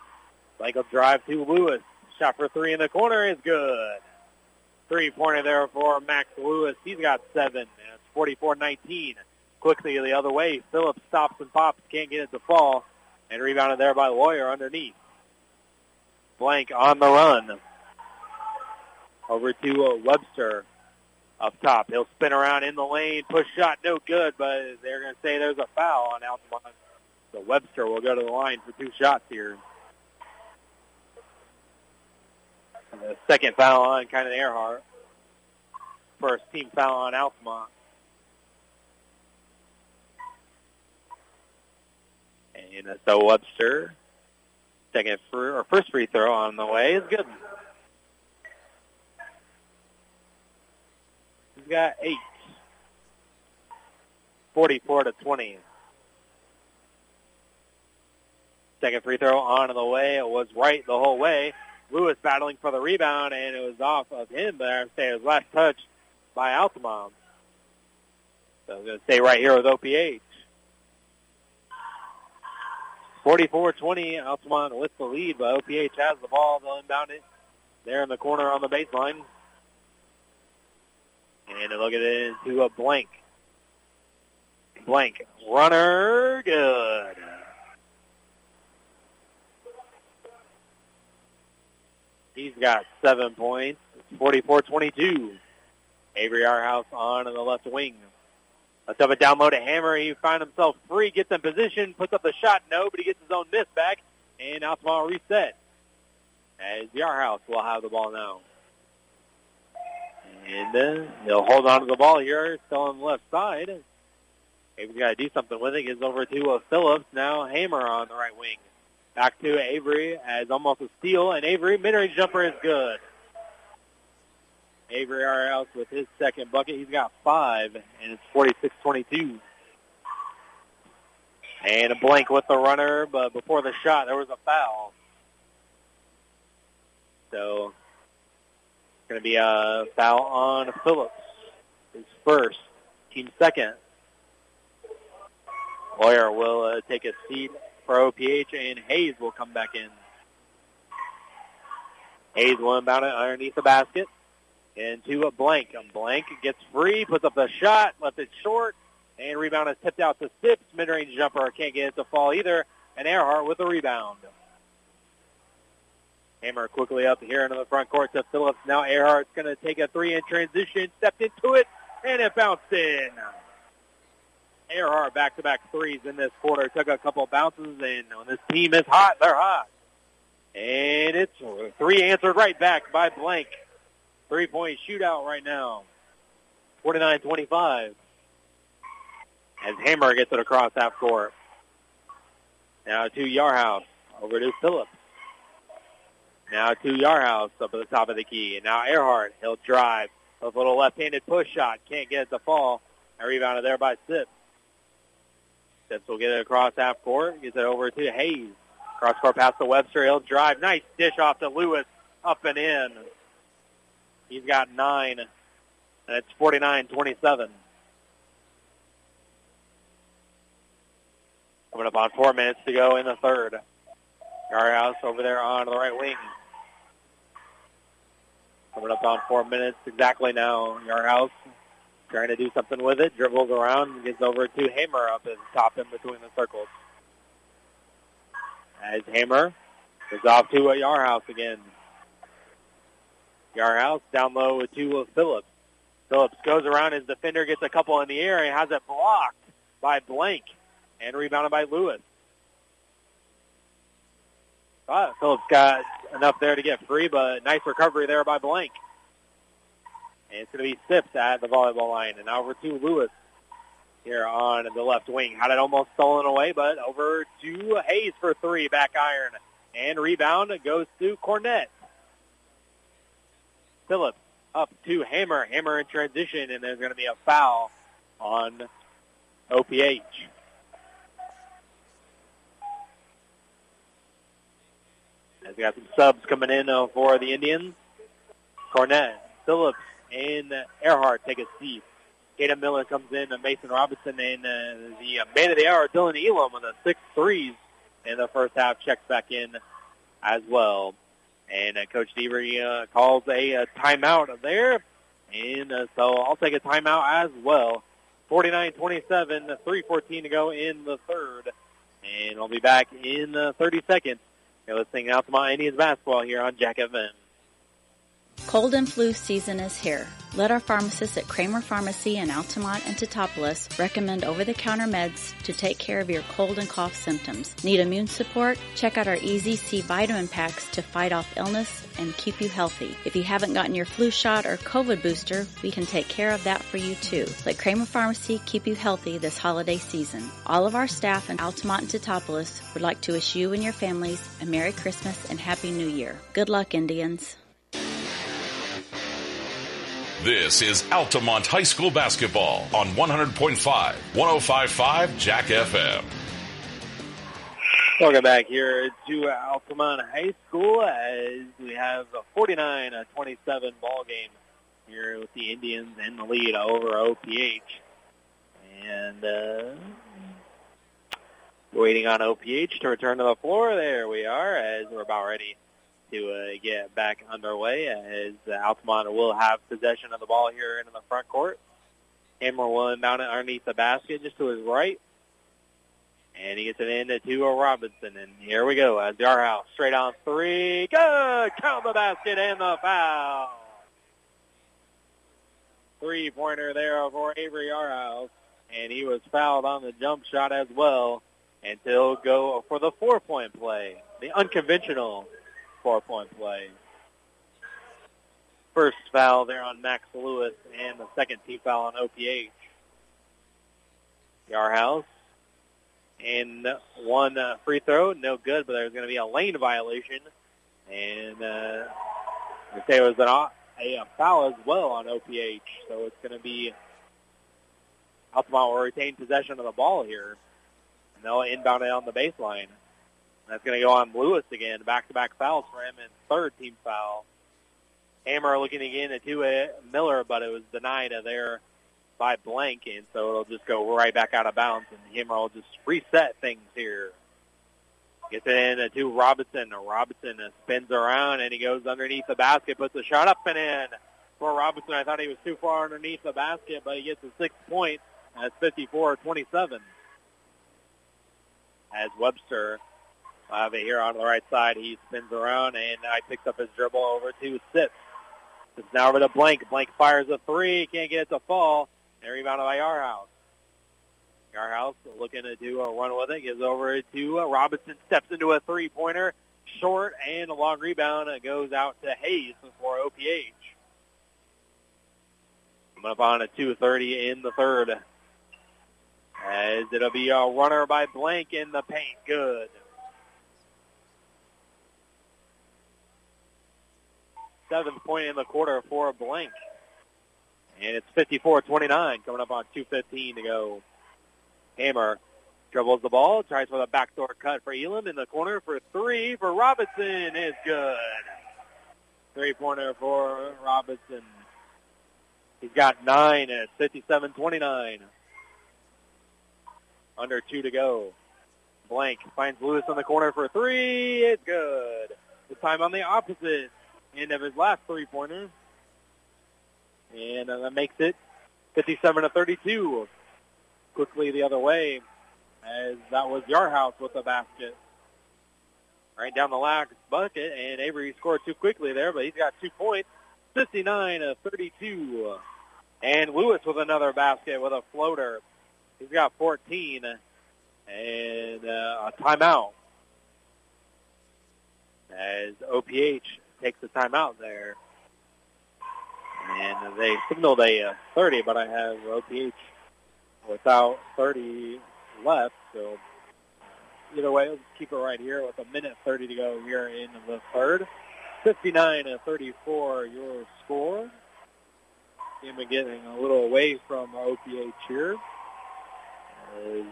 Will drive to Lewis. Shot for three in the corner is good. Three-pointer there for Max Lewis. He's got seven. It's 44-19. Quickly the other way. Phillips stops and pops. Can't get it to fall. And rebounded there by Lawyer underneath. Blank on the run. Over to uh, Webster up top. He'll spin around in the lane. Push shot, no good, but they're going to say there's a foul on Altamont. So Webster will go to the line for two shots here. Second foul on Condon Earhart. First team foul on Altamont. And so Webster, second free, or first free throw on the way is good. He's got eight. 44 to 20. Second free throw on the way. It was right the whole way. Lewis battling for the rebound, and it was off of him, I say it was last touch by Altamont. So I'm going to stay right here with OPH. 44-20, Altamont with the lead, but OPH has the ball. They'll inbound it there in the corner on the baseline. And they'll get it into a blank. Blank. Runner, good. He's got seven points. 44-22. Avery Yarhouse on in the left wing. Let's have a down low to Hammer. He finds himself free, gets in position, puts up the shot. No, but he gets his own miss back. And Altamont reset. As Yarhouse will have the ball now. And uh, he'll hold on to the ball here, still on the left side. Avery's got to do something with it. Gets over to uh, Phillips. Now Hammer on the right wing. Back to Avery as almost a steal, and Avery mid-range jumper is good. Avery Yarhouse with his second bucket. He's got five, and it's 46-22. And a blank with the runner, but before the shot, there was a foul. So going to be a foul on Phillips, his first, team second. Lawyer will uh, take a seat for OPH, and Hayes will come back in. Hayes will inbound it underneath the basket. Into a blank. A blank gets free, puts up the shot, left it short, and rebound is tipped out to Sipes. Mid-range jumper can't get it to fall either. And Earhart with the rebound. Hammer quickly up here into the front court to Phillips. Now Earhart's going to take a three in transition, stepped into it, and it bounced in. Earhart back-to-back threes in this quarter. Took a couple of bounces, and when this team is hot, they're hot. And it's three answered right back by Blank. Three-point shootout right now. 49-25. As Hammer gets it across half court. Now to Yarhouse. Over to Phillips. Now to Yarhouse up at the top of the key. And now Earhart. He'll drive. A little left-handed push shot. Can't get it to fall. And rebounded there by Sipes. Sipes will get it across half court. Gets it over to Hayes. Cross court pass to Webster. He'll drive. Nice dish off to Lewis. Up and in. He's got nine. And it's 49-27. Coming up on four minutes to go in the third. Yarhouse over there on the right wing. Coming up on four minutes exactly now. Yarhouse trying to do something with it. Dribbles around, and gets over to Hammer up and top in between the circles. As Hammer is off to a Yarhouse again. Yarhouse down low with to Phillips. Phillips goes around his defender, gets a couple in the air, and has it blocked by Blank and rebounded by Lewis. Phillips got enough there to get free, but nice recovery there by Blank. And it's going to be Sipes at the volleyball line. And over to Lewis here on the left wing. Had it almost stolen away, but over to Hayes for three, back iron. And rebound goes to Cornett. Phillips up to Hammer. Hammer in transition, and there's going to be a foul on OPH. As we got some subs coming in uh, for the Indians. Cornett, Phillips, and Earhart take a seat. Caden Miller comes in, uh, Mason Robinson, and uh, the uh, man of the hour, Dylan Elam, with a six threes in the first half, checks back in as well. And uh, Coach Deaver uh, calls a, a timeout there. And uh, so I'll take a timeout as well. 49-27, 3.14 to go in the third. And I'll be back in uh, 30 seconds. You're listening out to my Indians basketball here on Jack FM. Cold and flu season is here. Let our pharmacists at Kramer Pharmacy in Altamont and Teutopolis recommend over-the-counter meds to take care of your cold and cough symptoms. Need immune support? Check out our Easy C vitamin packs to fight off illness and keep you healthy. If you haven't gotten your flu shot or COVID booster, we can take care of that for you too. Let Kramer Pharmacy keep you healthy this holiday season. All of our staff in Altamont and Teutopolis would like to wish you and your families a Merry Christmas and Happy New Year. Good luck, Indians. This is Altamont High School basketball on 100.5, 105.5 Jack FM. Welcome back here to Altamont High School as we have a 49-27 ball game here with the Indians in the lead over OPH. And uh, waiting on OPH to return to the floor. There we are as we're about ready to uh, get back underway as Altamont will have possession of the ball here in the front court. Hammer will inbound it underneath the basket just to his right. And he gets it in to Robinson. And here we go as Yarhouse straight on three. Good! Count the basket and the foul. Three-pointer there for Avery Yarhouse. And he was fouled on the jump shot as well. And he'll go for the four-point play. The unconventional four-point play. First foul there on Max Lewis and the second team foul on OPH. Yarhouse. And one uh, free throw, no good, but there's going to be a lane violation. And uh, it was an, a, a foul as well on OPH. So it's going to be Altamont will retain possession of the ball here. And they'll inbound it on the baseline. That's going to go on Lewis again. Back-to-back fouls for him and third team foul. Hammer looking again at two Miller, but it was denied there by Blank, and so it'll just go right back out of bounds, and Hammer will just reset things here. Gets it in to Robinson. Robinson spins around, and he goes underneath the basket, puts a shot up and in. For Robinson, I thought he was too far underneath the basket, but he gets a six point. That's 54-27. As Webster I have it here on the right side. He spins around, and I picks up his dribble over to Sipes. It's now over to Blank. Blank fires a three. Can't get it to fall. And rebounded by Yarhouse. Yarhouse looking to do a run with it, gives over to uh, Robinson, steps into a three-pointer, short and a long rebound. It goes out to Hayes for OPH. Coming up on a 2.30 in the third. As it'll be a runner by Blank in the paint. Good. Seventh point in the quarter for Blank. And it's 54-29 coming up on 2.15 to go. Hammer dribbles the ball, tries for the backdoor cut for Elam in the corner for three for Robinson is good. Three-pointer for Robinson. He's got nine at 57-29. Under two to go. Blank finds Lewis in the corner for three. It's good. This time on the opposite end of his last three-pointer. And uh, that makes it 57 to 32. Quickly the other way as that was Yarhouse with the basket. Right down the last bucket, and Avery scored too quickly there, but he's got two points, 59 to 32. And Lewis with another basket with a floater. He's got 14 and uh, a timeout. As OPH takes the timeout there. And they signaled a uh, 30, but I have OPH without 30 left. So either way, let's keep it right here with a minute 30 to go here in the third. 59 to 34 your score. Team getting a little away from OPH here. Uh,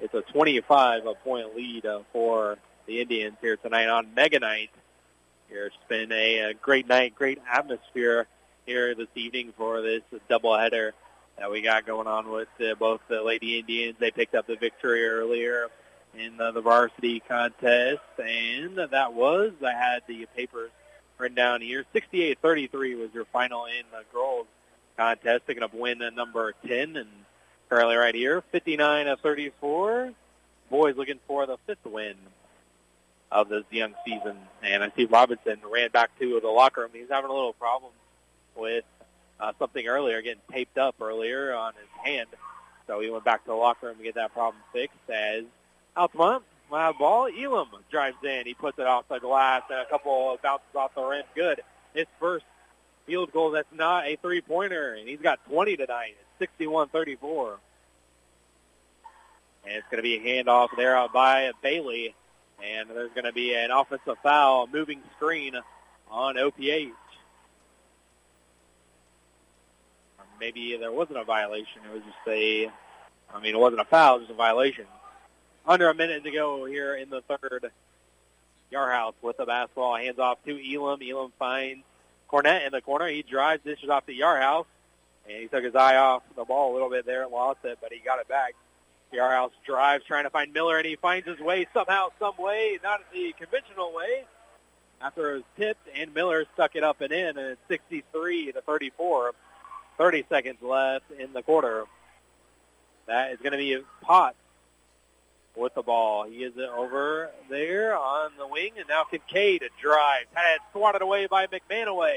it's a 25 point lead uh, for the Indians here tonight on Mega Night. Here it's been a, a great night, great atmosphere here this evening for this doubleheader that we got going on with uh, both the Lady Indians. They picked up the victory earlier in the, the varsity contest, and that was, I had the papers written down here, 68-33 was your final in the girls contest, picking up win number 10, and currently right here, 59-34. Boys looking for the fifth win of this young season. And I see Robinson ran back to the locker room. He's having a little problem with uh, something earlier, getting taped up earlier on his hand. So he went back to the locker room to get that problem fixed. As Altamont, my ball, Elam drives in. He puts it off the glass, and a couple of bounces off the rim. Good. His first field goal that's not a three-pointer, and he's got 20 tonight. It's 61-34. And it's going to be a handoff there by Bailey. And there's going to be an offensive foul, moving screen on OPH. maybe there wasn't a violation. It was just a, I mean, it wasn't a foul, it was a violation. Under a minute to go here in the third. Yarhouse with the basketball, hands off to Elam. Elam finds Cornett in the corner. He drives, dishes off to Yarhouse, and he took his eye off the ball a little bit there and lost it, but he got it back. Yarhouse drives, trying to find Miller, and he finds his way somehow, some way, not the conventional way. After it was tipped, and Miller stuck it up and in, and it's 63 to 34. 30 seconds left in the quarter. That is going to be Potts with the ball. He is over there on the wing, and now Kincaid drives. Had it swatted away by McManaway.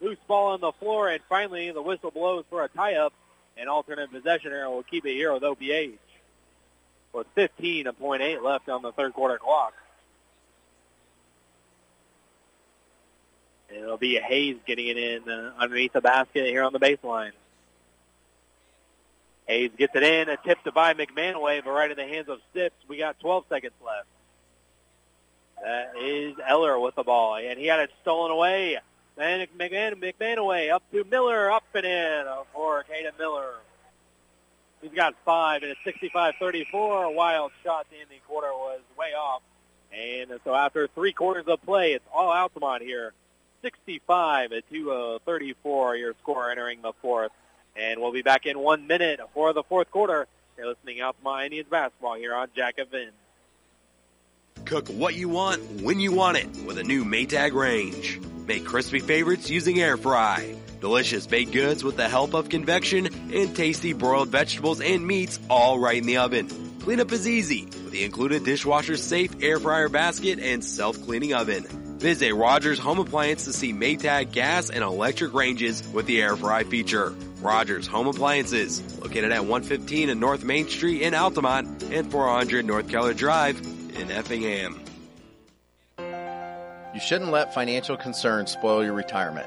Loose ball on the floor, and finally the whistle blows for a tie-up. An alternate possession error will keep it here with OPH. With 15.8 left on the third quarter clock. And It'll be Hayes getting it in uh, underneath the basket here on the baseline. Hayes gets it in, a tip to by McManaway, but right in the hands of Sipes. We got 12 seconds left. That is Eller with the ball, and he had it stolen away. Then McManaway up to Miller, up and in for Caden Miller. He's got five, and it's 65-34. A wild shot in the quarter was way off. And so after three quarters of play, it's all Altamont here 65 to uh, 34, your score entering the fourth. And we'll be back in one minute for the fourth quarter. You're listening out to my Indians basketball here on Jack FM. Cook what you want when you want it with a new Maytag range. Make crispy favorites using air fry. Delicious baked goods with the help of convection and tasty broiled vegetables and meats all right in the oven. Cleanup is easy with the included dishwasher safe air fryer basket and self-cleaning oven. Visit Rogers Home Appliance to see Maytag gas and electric ranges with the air fry feature. Rogers Home Appliances, located at 115 and North Main Street in Altamont and 400 North Keller Drive in Effingham. You shouldn't let financial concerns spoil your retirement,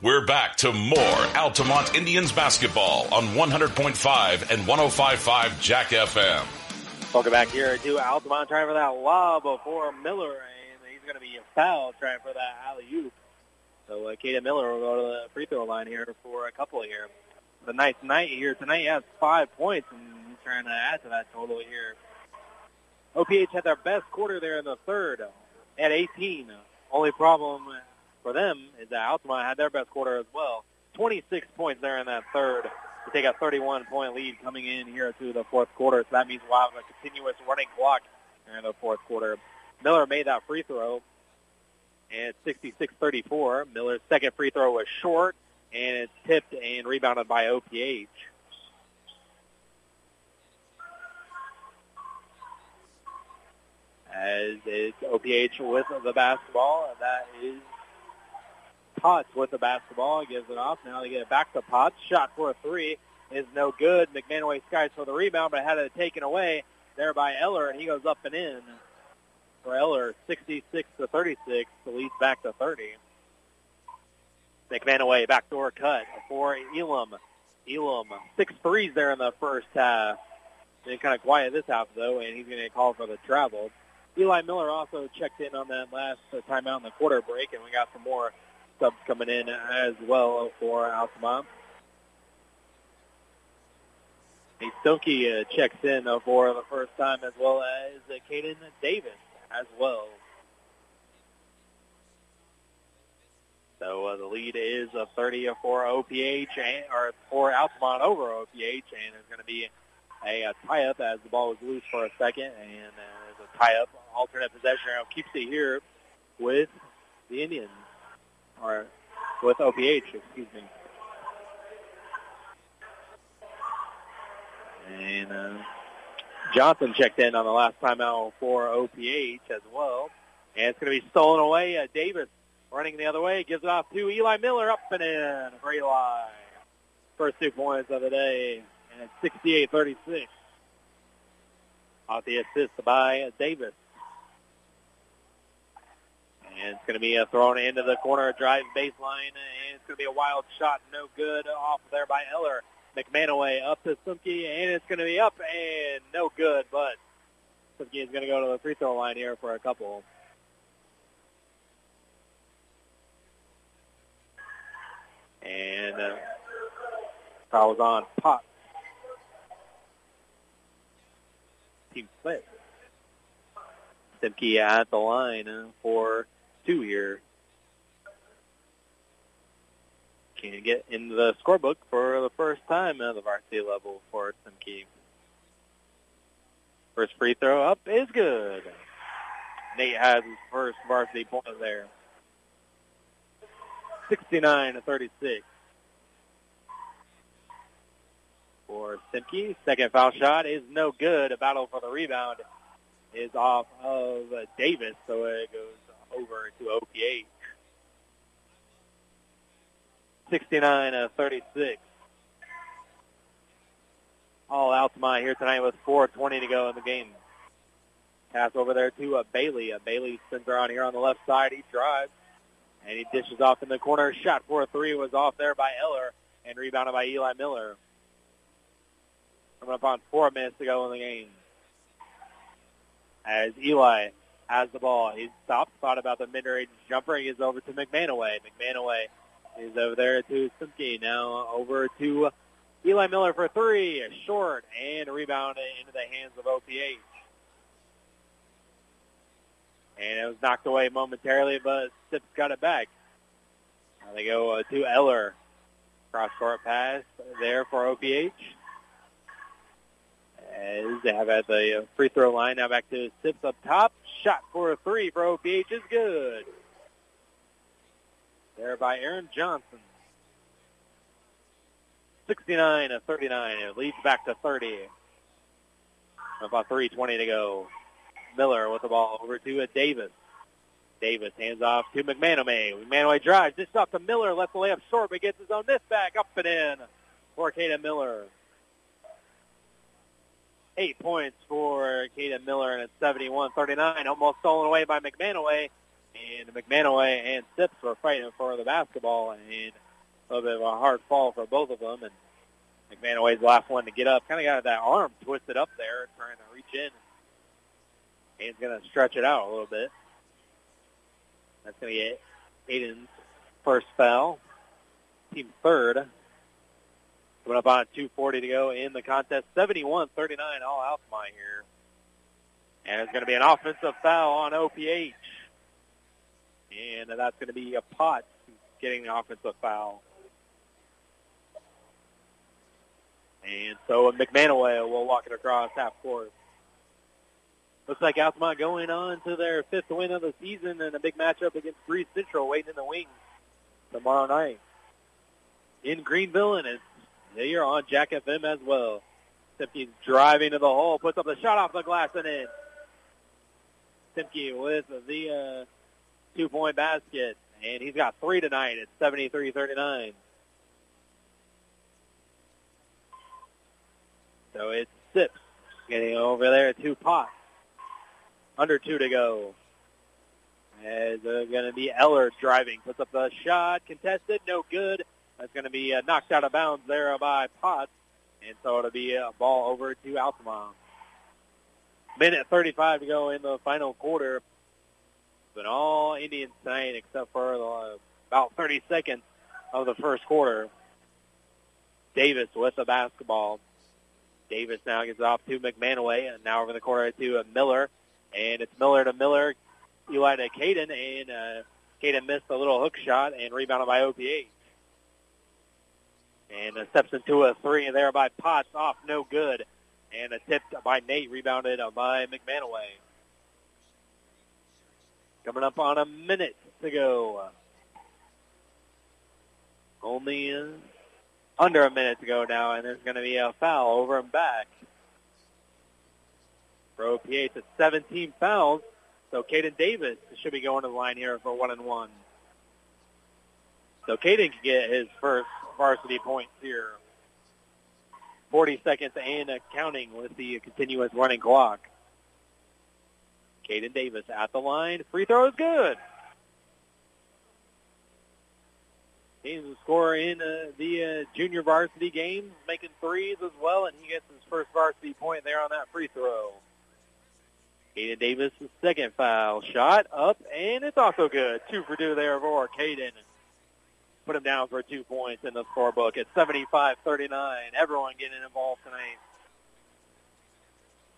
We're back to more Altamont Indians basketball on 100.5 and 105.5 Jack FM. Welcome back here to Altamont trying for that lob before Miller, and he's going to be fouled trying for that alley-oop. So uh, Caden Miller will go to the free throw line here for a couple here. The nice night here tonight. He has five points, and he's trying to add to that total here. OPH had their best quarter there in the third at 18. Only problem for them is that Altamont had their best quarter as well. 26 points there in that third to take a 31-point lead coming in here to the fourth quarter. So that means we'll have a continuous running clock in the fourth quarter. Miller made that free throw, it's 66-34. Miller's second free throw was short, and it's tipped and rebounded by OPH. As it's OPH with the basketball, and that is Potts with the basketball, gives it off. Now they get it back to Potts. Shot for a three is no good. McManaway skies for the rebound, but had it taken away there by Eller, and he goes up and in for Eller, 66 to 36. The lead's back to 30. McManaway backdoor cut for Elam. Elam six threes there in the first half. Been kind of quiet this half though, and he's going to call for the travel. Eli Miller also checked in on that last timeout in the quarter break, and we got some more subs coming in as well for Altamont. Stonky uh, checks in uh, for the first time as well as uh, Caden Davis as well. So uh, the lead is a 30 for OPH and, or for Altamont over OPH, and it's going to be a, a tie-up as the ball was loose for a second, and uh, there's a tie-up, alternate possession. Keeps it here with the Indians or with OPH, excuse me. And uh, Johnson checked in on the last timeout for OPH as well. And it's going to be stolen away. Uh, Davis running the other way, gives it off to Eli Miller, up and in for Eli. First two points of the day, and it's 68-36. Off the assist by Davis. And it's going to be a thrown into the corner, drive baseline, and it's going to be a wild shot, no good, off there by Eller. McManaway up to Simke, and it's going to be up and no good, but Simke is going to go to the free throw line here for a couple. And uh, foul's on Pop. Team split. Simke at the line for two here. Can get into the scorebook for the first time at the varsity level for Simke. First free throw up is good. Nate has his first varsity point there. 69 to 36 for Simke. Second foul shot is no good. A battle for the rebound is off of Davis, so it goes over to OPH. 69-36. All Altamont here tonight with 4.20 to go in the game. Pass over there to uh, Bailey. Uh, Bailey spins around here on the left side. He drives, and he dishes off in the corner. Shot for a three was off there by Eller and rebounded by Eli Miller. Coming up on four minutes to go in the game. As Eli has the ball. He stopped, thought about the mid-range jumper. He is over to McManaway. McManaway is over there to Simke. Now over to Eli Miller for three. Short and rebound into the hands of OPH. And it was knocked away momentarily, but Sipes got it back. Now they go uh, to Eller. Cross court pass there for OPH. As they have at the free throw line. Now back to Sipes up top. Shot for a three for OPH is good. There by Aaron Johnson. 69 to 39. It leads back to 30. About 3.20 to go. Miller with the ball over to Davis. Davis hands off to McManaway. McManaway drives. This off to Miller. Lets the layup short, but gets his own this back. Up and in for Caden Miller. Eight points for Caden Miller, and it's 71-39. Almost stolen away by McManaway. And McManaway and Sipes were fighting for the basketball, and a little bit of a hard fall for both of them. And McManaway's the last one to get up. Kind of got that arm twisted up there, trying to reach in. And he's going to stretch it out a little bit. That's going to get Aiden's first foul. Team third. Coming up on 2.40 to go in the contest. 71-39 all Altamont here. And it's going to be an offensive foul on OPH. And that's going to be a pot getting the offensive foul. And so McManaway will walk it across half court. Looks like Altamont going on to their fifth win of the season and a big matchup against Breese Central waiting in the wings tomorrow night in Greenville, and it's here on Jack FM as well. Simke driving to the hole, puts up the shot off the glass and in. Simke with the uh, two-point basket, and he's got three tonight. at 73-39. So it's Sipes getting over there two pots. Under two to go. As uh, going to be Eller driving. Puts up the shot. Contested. No good. That's going to be uh, knocked out of bounds there by Potts. And so it'll be a ball over to Altamont. Minute 35 to go in the final quarter. But all Indians tonight except for uh, about 30 seconds of the first quarter. Davis with the basketball. Davis now gets it off to McManaway, and now over the corner to uh, Miller. And it's Miller to Miller, Eli to Caden, and uh, Caden missed a little hook shot and rebounded by OPH. And uh, steps into a three there by Potts, off no good. And a tip by Nate, rebounded by McManaway. Coming up on a minute to go. Only uh, under a minute to go now, and there's going to be a foul over and back. For OPH, it's 17 fouls, so Caden Davis should be going to the line here for one and one. So Caden can get his first varsity points here. 40 seconds and counting with the continuous running clock. Caden Davis at the line. Free throw is good. He's a in uh, the uh, junior varsity games, making threes as well, and he gets his first varsity point there on that free throw. Caden Davis' second foul shot up, and it's also good. Two for two there for Caden. Put them down for two points in the scorebook at 75-39. Everyone getting involved tonight.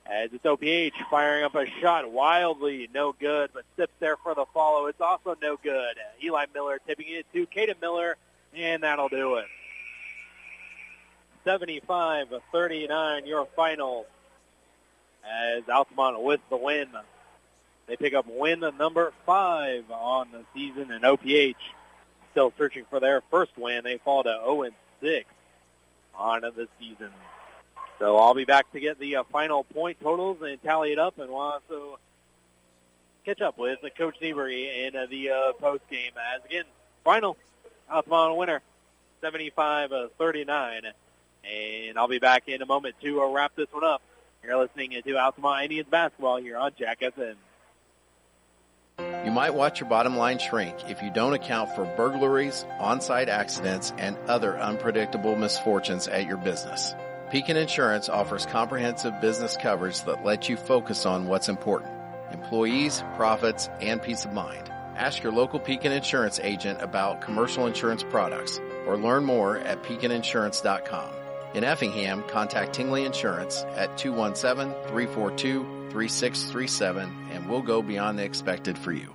As it's OPH firing up a shot wildly, no good, but Sipes there for the follow. It's also no good. Eli Miller tipping it to Caden Miller, and that'll do it. 75-39, your final. As Altamont with the win. They pick up win number five on the season, and OPH still searching for their first win. They fall to 0-6 on the season. So I'll be back to get the uh, final point totals and tally it up, and we'll also catch up with Coach Seabury in uh, the uh, post game. As again, final Altamont winner, 75-39, and I'll be back in a moment to uh, wrap this one up. You're listening to Altamont Indians basketball here on Jack FM. You might watch your bottom line shrink if you don't account for burglaries, on-site accidents, and other unpredictable misfortunes at your business. Pekin Insurance offers comprehensive business coverage that lets you focus on what's important. Employees, profits, and peace of mind. Ask your local Pekin Insurance agent about commercial insurance products or learn more at pekininsurance.com. In Effingham, contact Tingley Insurance at 217-342-3637 and we'll go beyond the expected for you.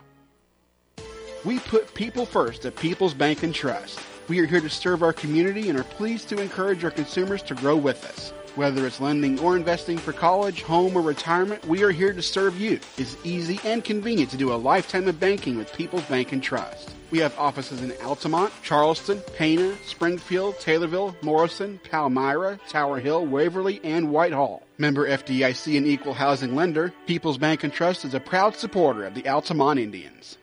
We put people first at People's Bank and Trust. We are here to serve our community and are pleased to encourage our consumers to grow with us. Whether it's lending or investing for college, home, or retirement, we are here to serve you. It's easy and convenient to do a lifetime of banking with People's Bank and Trust. We have offices in Altamont, Charleston, Pana, Springfield, Taylorville, Morrison, Palmyra, Tower Hill, Waverly, and Whitehall. Member FDIC and equal housing lender, People's Bank and Trust is a proud supporter of the Altamont Indians.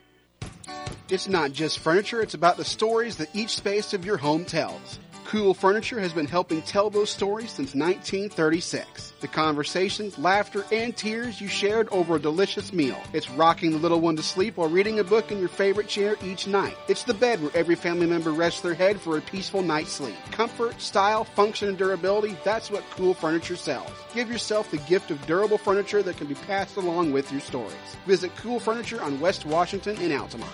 It's not just furniture, it's about the stories that each space of your home tells. Cool Furniture has been helping tell those stories since 1936. The conversations, laughter, and tears you shared over a delicious meal. It's rocking the little one to sleep while reading a book in your favorite chair each night. It's the bed where every family member rests their head for a peaceful night's sleep. Comfort, style, function, and durability, that's what Cool Furniture sells. Give yourself the gift of durable furniture that can be passed along with your stories. Visit Cool Furniture on West Washington in Altamont.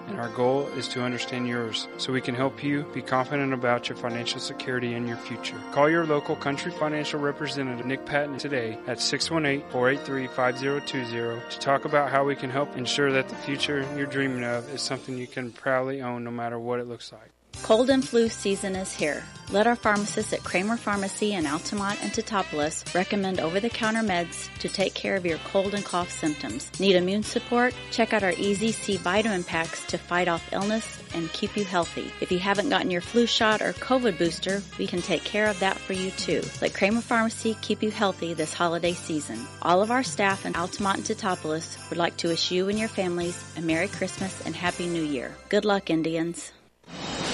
and our goal is to understand yours so we can help you be confident about your financial security and your future. Call your local Country Financial representative, Nick Patton, today at 618-483-5020 to talk about how we can help ensure that the future you're dreaming of is something you can proudly own no matter what it looks like. Cold and flu season is here. Let our pharmacists at Kramer Pharmacy in Altamont and Teutopolis recommend over-the-counter meds to take care of your cold and cough symptoms. Need immune support? Check out our Easy C vitamin packs to fight off illness and keep you healthy. If you haven't gotten your flu shot or COVID booster, we can take care of that for you too. Let Kramer Pharmacy keep you healthy this holiday season. All of our staff in Altamont and Teutopolis would like to wish you and your families a Merry Christmas and Happy New Year. Good luck, Indians.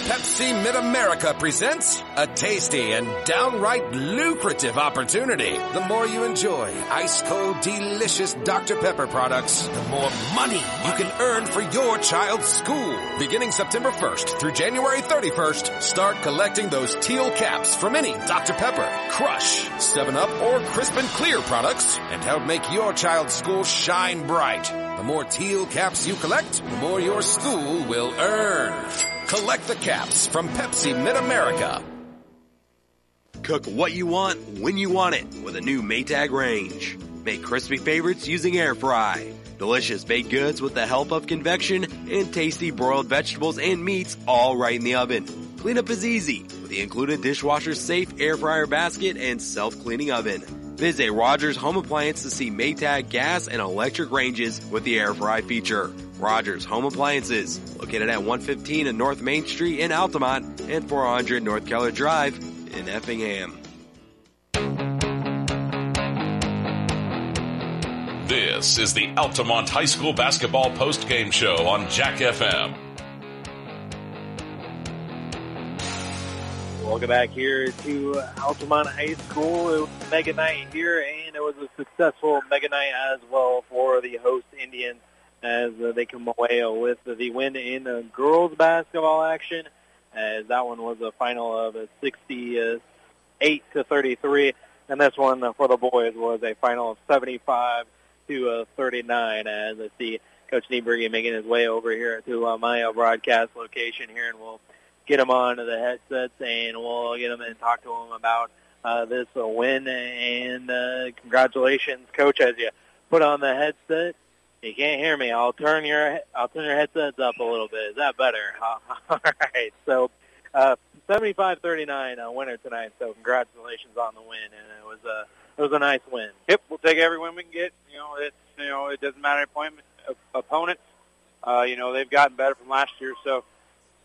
Pepsi Mid America presents a tasty and downright lucrative opportunity. The more you enjoy ice cold, delicious Dr. Pepper products, the more money you can earn for your child's school. Beginning September 1st through January 31st, start collecting those teal caps from any Dr. Pepper, Crush, 7-Up, or Crisp and Clear products and help make your child's school shine bright. The more teal caps you collect, the more your school will earn. Collect the caps from Pepsi Mid-America. Cook what you want when you want it with a new Maytag range. Make crispy favorites using air fry. Delicious baked goods with the help of convection and tasty broiled vegetables and meats all right in the oven. Cleanup is easy with the included dishwasher safe air fryer basket and self-cleaning oven. Visit Rogers Home Appliance to see Maytag gas and electric ranges with the air fry feature. Rogers Home Appliances, located at 115 and North Main Street in Altamont and 400 North Keller Drive in Effingham. This is the Altamont High School basketball post-game show on Jack FM. Welcome back here to Altamont High School. It was a mega night here, and it was a successful mega night as well for the host Indians as uh, they come away with the win in uh, girls basketball action. As that one was a final of a 68 to 33, and this one for the boys was a final of 75 to uh, 39. As I see Coach Nieberge making his way over here to uh, my broadcast location here, and we'll get him on the headsets and we'll get him and talk to him about uh, this uh, win. And uh, congratulations, Coach, as you put on the headset. You can't hear me. I'll turn your I'll turn your headsets up a little bit. Is that better? All right. So, uh, 75-39 uh, winner tonight. So congratulations on the win, and it was a it was a nice win. Yep, we'll take every win we can get. You know, it's you know it doesn't matter appointment opponents. Uh, you know they've gotten better from last year, so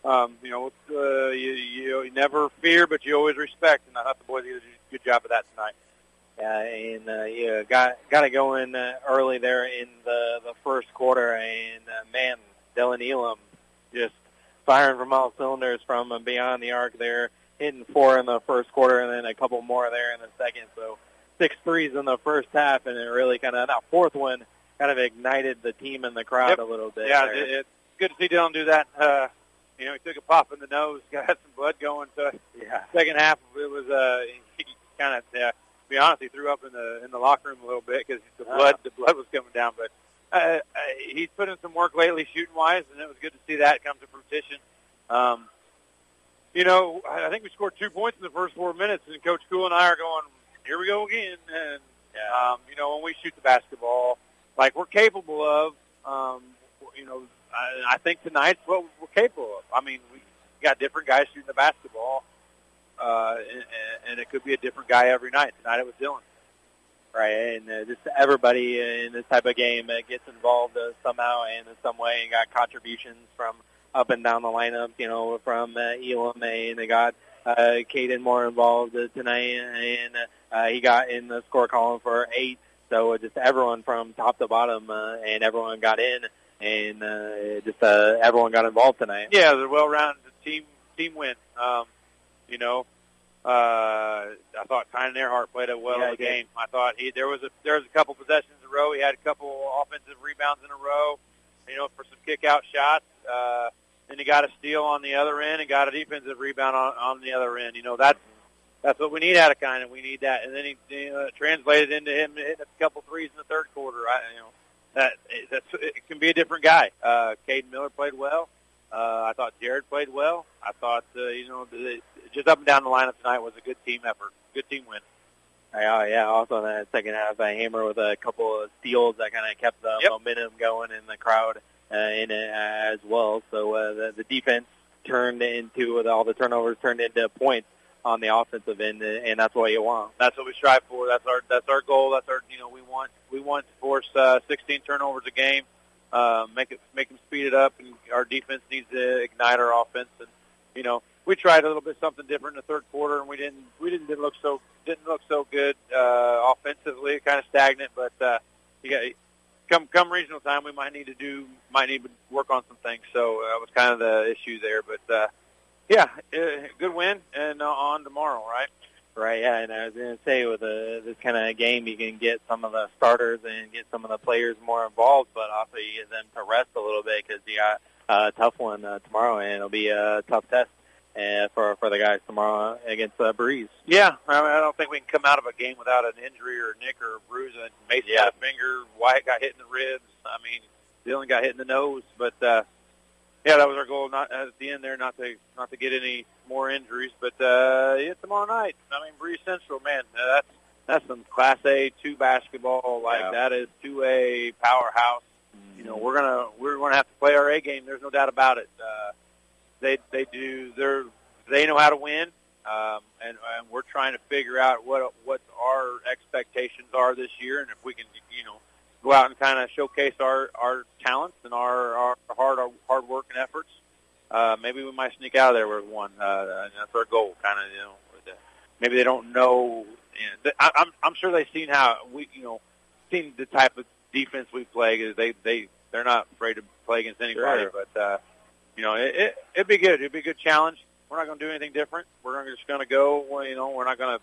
um, you know uh, you, you you never fear, but you always respect, and I thought the boys did a good job of that tonight. Uh, and uh, yeah, got got it going uh, early there in the the first quarter, and uh, man, Dylan Elam just firing from all cylinders from uh, beyond the arc there, hitting four in the first quarter, and then a couple more there in the second. So six threes in the first half, and it really kind of that fourth one kind of ignited the team and the crowd yep. a little bit. Yeah, there. it, it's good to see Dylan do that. Uh, you know, he took a pop in the nose, got some blood going. So yeah, second half it was uh, kind of. Uh, be honest, he threw up in the in the locker room a little bit because the blood the blood was coming down. But uh, uh, he's put in some work lately, shooting wise, and it was good to see that come to fruition. Um, you know, I think we scored two points in the first four minutes, and Coach Cool and I are going, here we go again. And, um, you know, when we shoot the basketball, like we're capable of, um, you know, I, I think tonight's what we're capable of. I mean, we got different guys shooting the basketball, uh, and, and it could be a different guy every night. Tonight it was Dylan. Right, and uh, just everybody in this type of game uh, gets involved uh, somehow and in some way, and got contributions from up and down the lineup. You know, from uh, Elam, and they got uh, Caden more involved uh, tonight, and uh, he got in the score column for eight. So uh, just everyone from top to bottom, uh, and everyone got in, and uh, just uh, everyone got involved tonight. Yeah, the well-rounded team team win. Um, you know, uh, I thought Tynan Earhart played a well Yeah, in the game. I thought he there was a there was a couple possessions in a row. He had a couple offensive rebounds in a row. You know, for some kick out shots. Uh, then he got a steal on the other end and got a defensive rebound on, on the other end. You know, that's that's what we need out of kind, and we need that. And then he, he uh, translated into him hitting a couple threes in the third quarter. I, you know, that that's it can be a different guy. Uh, Caden Miller played well. Uh, I thought Jared played well. I thought uh, you know the, just up and down the lineup tonight was a good team effort, good team win. Uh, yeah, also in that second half, uh, Hammer with a couple of steals that kind of kept the Yep. momentum going in the crowd uh, in it as well. So uh, the, the defense turned into with all the turnovers turned into points on the offensive end, and that's what you want. That's what we strive for. That's our that's our goal. That's our you know we want we want to force uh, 16 turnovers a game, uh, make it make them speed it up, and our defense needs to ignite our offense. And you know we tried a little bit something different in the third quarter, and we didn't we didn't, didn't look so didn't look so good uh, offensively, kind of stagnant. But uh, you got come come regional time, we might need to do might need to work on some things. So uh, that was kind of the issue there. But uh, yeah, uh, good win, and uh, on tomorrow, right? Right, yeah, and I was going to say with a, this kind of game, you can get some of the starters and get some of the players more involved, but also you get them to rest a little bit because you got uh, a tough one uh, tomorrow, and it'll be a tough test uh, for for the guys tomorrow against uh, Breese. Yeah, I, mean, I don't think we can come out of a game without an injury or a nick or a bruise. And Mason Yeah. got a finger. Wyatt got hit in the ribs. I mean, Dylan got hit in the nose. But uh, yeah, that was our goal. Not at the end there, not to not to get any more injuries. But uh, yeah, tomorrow night. I mean, Breese Central, man, uh, that's that's some Class A two basketball. Like Yeah. that is two A powerhouse. You know, we're gonna we're gonna have to play our A game. There's no doubt about it. Uh, they they do they're they know how to win, um, and, and we're trying to figure out what what our expectations are this year, and if we can you know go out and kind of showcase our our talents and our our hard our hard work and efforts. Uh, maybe we might sneak out of there with one. Uh, and that's our goal, kind of you know. the- Maybe they don't know. You know I, I'm I'm sure they've seen how we you know seen the type of defense we play. They they they're not afraid to play against anybody, Sure. but. uh you know, it, it, it'd be good. It'd be a good challenge. We're not going to do anything different. We're gonna, just going to go. well, You know, we're not going to,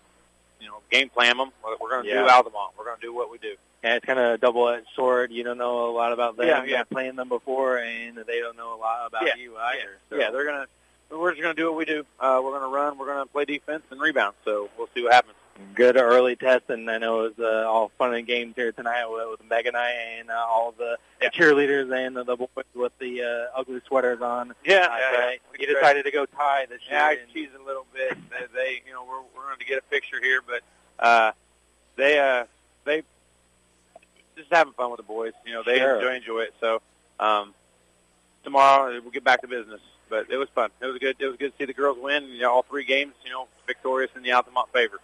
you know, game plan them. We're going to Yeah. do Altamont. We're going to do what we do. And it's kind of a double-edged sword. You don't know a lot about them. Yeah, yeah. You're playing them before, and they don't know a lot about Yeah, you either. So. Yeah, they're going to. We're just going to do what we do. Uh, we're going to run. We're going to play defense and rebound. So we'll see what happens. Good early test, and I know it was uh, all fun and games here tonight with, with Megan and I and uh, all the Yeah. cheerleaders and the boys with the uh, ugly sweaters on. Yeah, Uh, yeah, right? yeah. You decided to go tie this year. Yeah, I teased a little bit. They, they you know, we're we're going to get a picture here, but uh, they uh, they just having fun with the boys. You know, they Sure. enjoy enjoy it. So um, tomorrow we'll get back to business. But it was fun. It was good. It was good to see the girls win. You know, all three games. You know, victorious in the Altamont favor.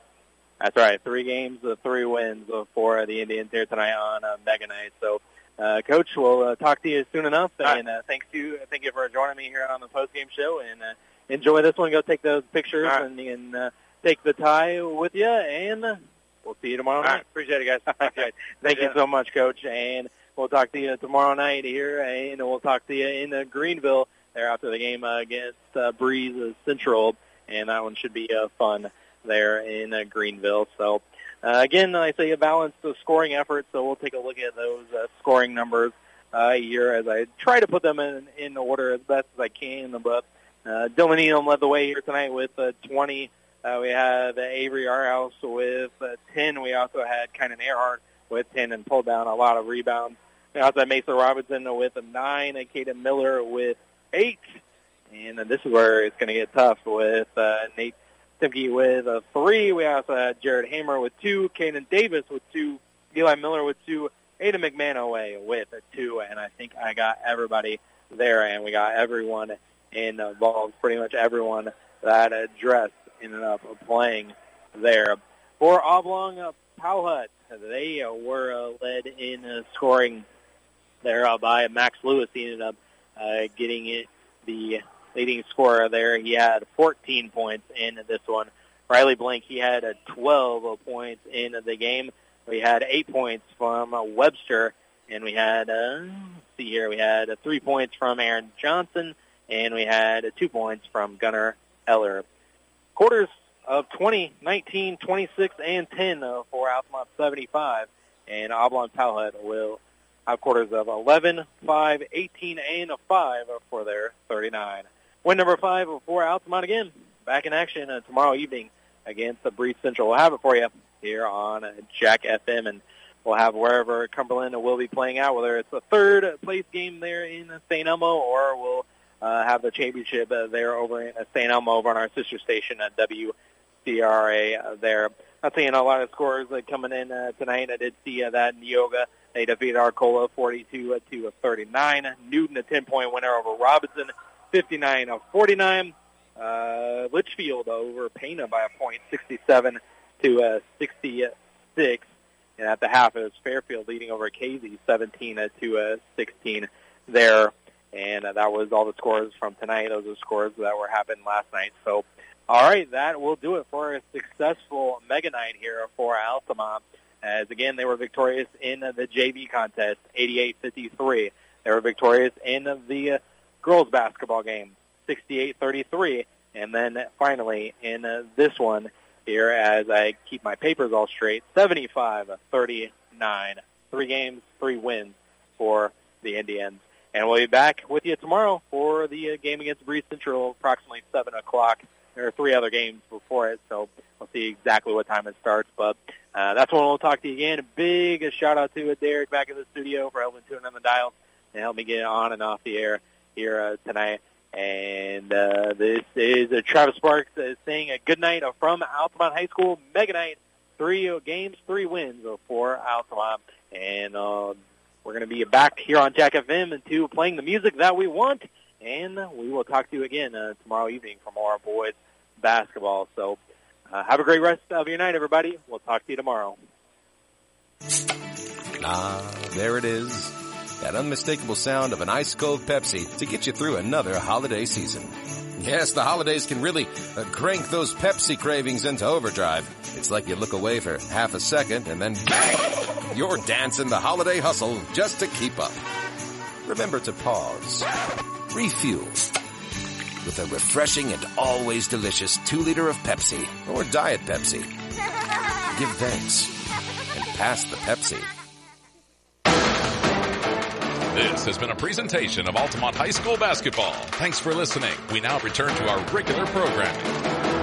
That's right. Three games, uh, three wins uh, for the Indians here tonight on uh, Mega Night. So, uh, Coach, we'll uh, talk to you soon enough. Right. And uh, thanks you, thank you for joining me here on the post game show. And uh, enjoy this one. Go take those pictures right. and, and uh, take the tie with you. And uh, we'll see you tomorrow All night. right, appreciate it, guys. Right. Thank you so much, Coach. And we'll talk to you tomorrow night here, and we'll talk to you in uh, Greenville there after the game uh, against uh, Breese uh, Central, and that one should be uh, fun there in uh, Greenville. So, uh, again, I say a balanced uh, scoring effort, so we'll take a look at those uh, scoring numbers uh, here as I try to put them in, in order as best as I can. But uh, Dylan Elam led the way here tonight with uh, 20. Uh, we uh, Avery Yarhouse with uh, 10. We also had Kynan Earhart with 10 and pulled down a lot of rebounds. We also had Mason Robinson with a 9 and Caden Miller with 8. And this is where it's going to get tough with uh, Nate Simke with a three. We also had Jared Hammer with two, Kanan Davis with two, Eli Miller with two, Ada McManaway with a two, and I think I got everybody there, and we got everyone involved, pretty much everyone that addressed ended up playing there. For Oblong uh, Powhut, they uh, were uh, led in uh, scoring there uh, by Max Lewis. He ended up uh, getting it, the leading scorer there. He had 14 points in this one. Riley Blank, he had uh, 12 points in the game. We had eight points from Webster, and we had, uh, see here, we had three points from Aaron Johnson, and we had two points from Gunnar Eller. Quarters of 20, 19, 26, and 10 uh, for Altamont 75, and Oblong Powhut will have quarters of 11, 5, 18, and 5 for their 39. Win number 5 for Altamont again, back in action uh, tomorrow evening against the Breese Central. We'll have it for you here on Jack FM, and we'll have wherever Cumberland will be playing out, whether it's a third place game there in St. Elmo or we'll uh, have the championship uh, there over in St. Elmo over on our sister station at WCRA uh, there. Not seeing a lot of scores uh, coming in uh, tonight. I did see uh, that Neoga. They defeated Arcola 42 to 39. Newton a 10-point winner over Robinson, 59 of 49. Uh, Litchfield over Pana by a point, 67 to uh, 66. And at the half, it was Fairfield leading over Casey, 17 to uh, 16 there. And uh, that was all the scores from tonight. Those are scores that were happening last night. So, all right, that will do it for a successful mega night here for Altamont. As again, they were victorious in the JV contest, 88-53. They were victorious in the uh, girls basketball game, 68-33. And then finally in uh, this one here, as I keep my papers all straight, 75-39. Three games, three wins for the Indians. And we'll be back with you tomorrow for the uh, game against Breese Central, approximately 7 o'clock. There are three other games before it, so we'll see exactly what time it starts. But uh, that's when we'll talk to you again. A big shout out to Derek back in the studio for helping tune on the dial and help me get on and off the air here uh, tonight. And uh, this is uh, Travis Sparks uh, saying a good night from Altamont High School Mega Night. Three games, three wins for Altamont. And uh, we're going to be back here on Jack FM to playing the music that we want. And we will talk to you again uh, tomorrow evening for more boys basketball. So uh, have a great rest of your night, everybody. We'll talk to you tomorrow. Ah, there it is. That unmistakable sound of an ice cold Pepsi to get you through another holiday season. Yes, the holidays can really uh, crank those Pepsi cravings into overdrive. It's like you look away for half a second and then bang! You're dancing the holiday hustle just to keep up. Remember to pause, refuel with a refreshing and always delicious two liter of Pepsi or Diet Pepsi. Give thanks and pass the Pepsi. This has been a presentation of Altamont High School basketball. Thanks for listening. We now return to our regular programming.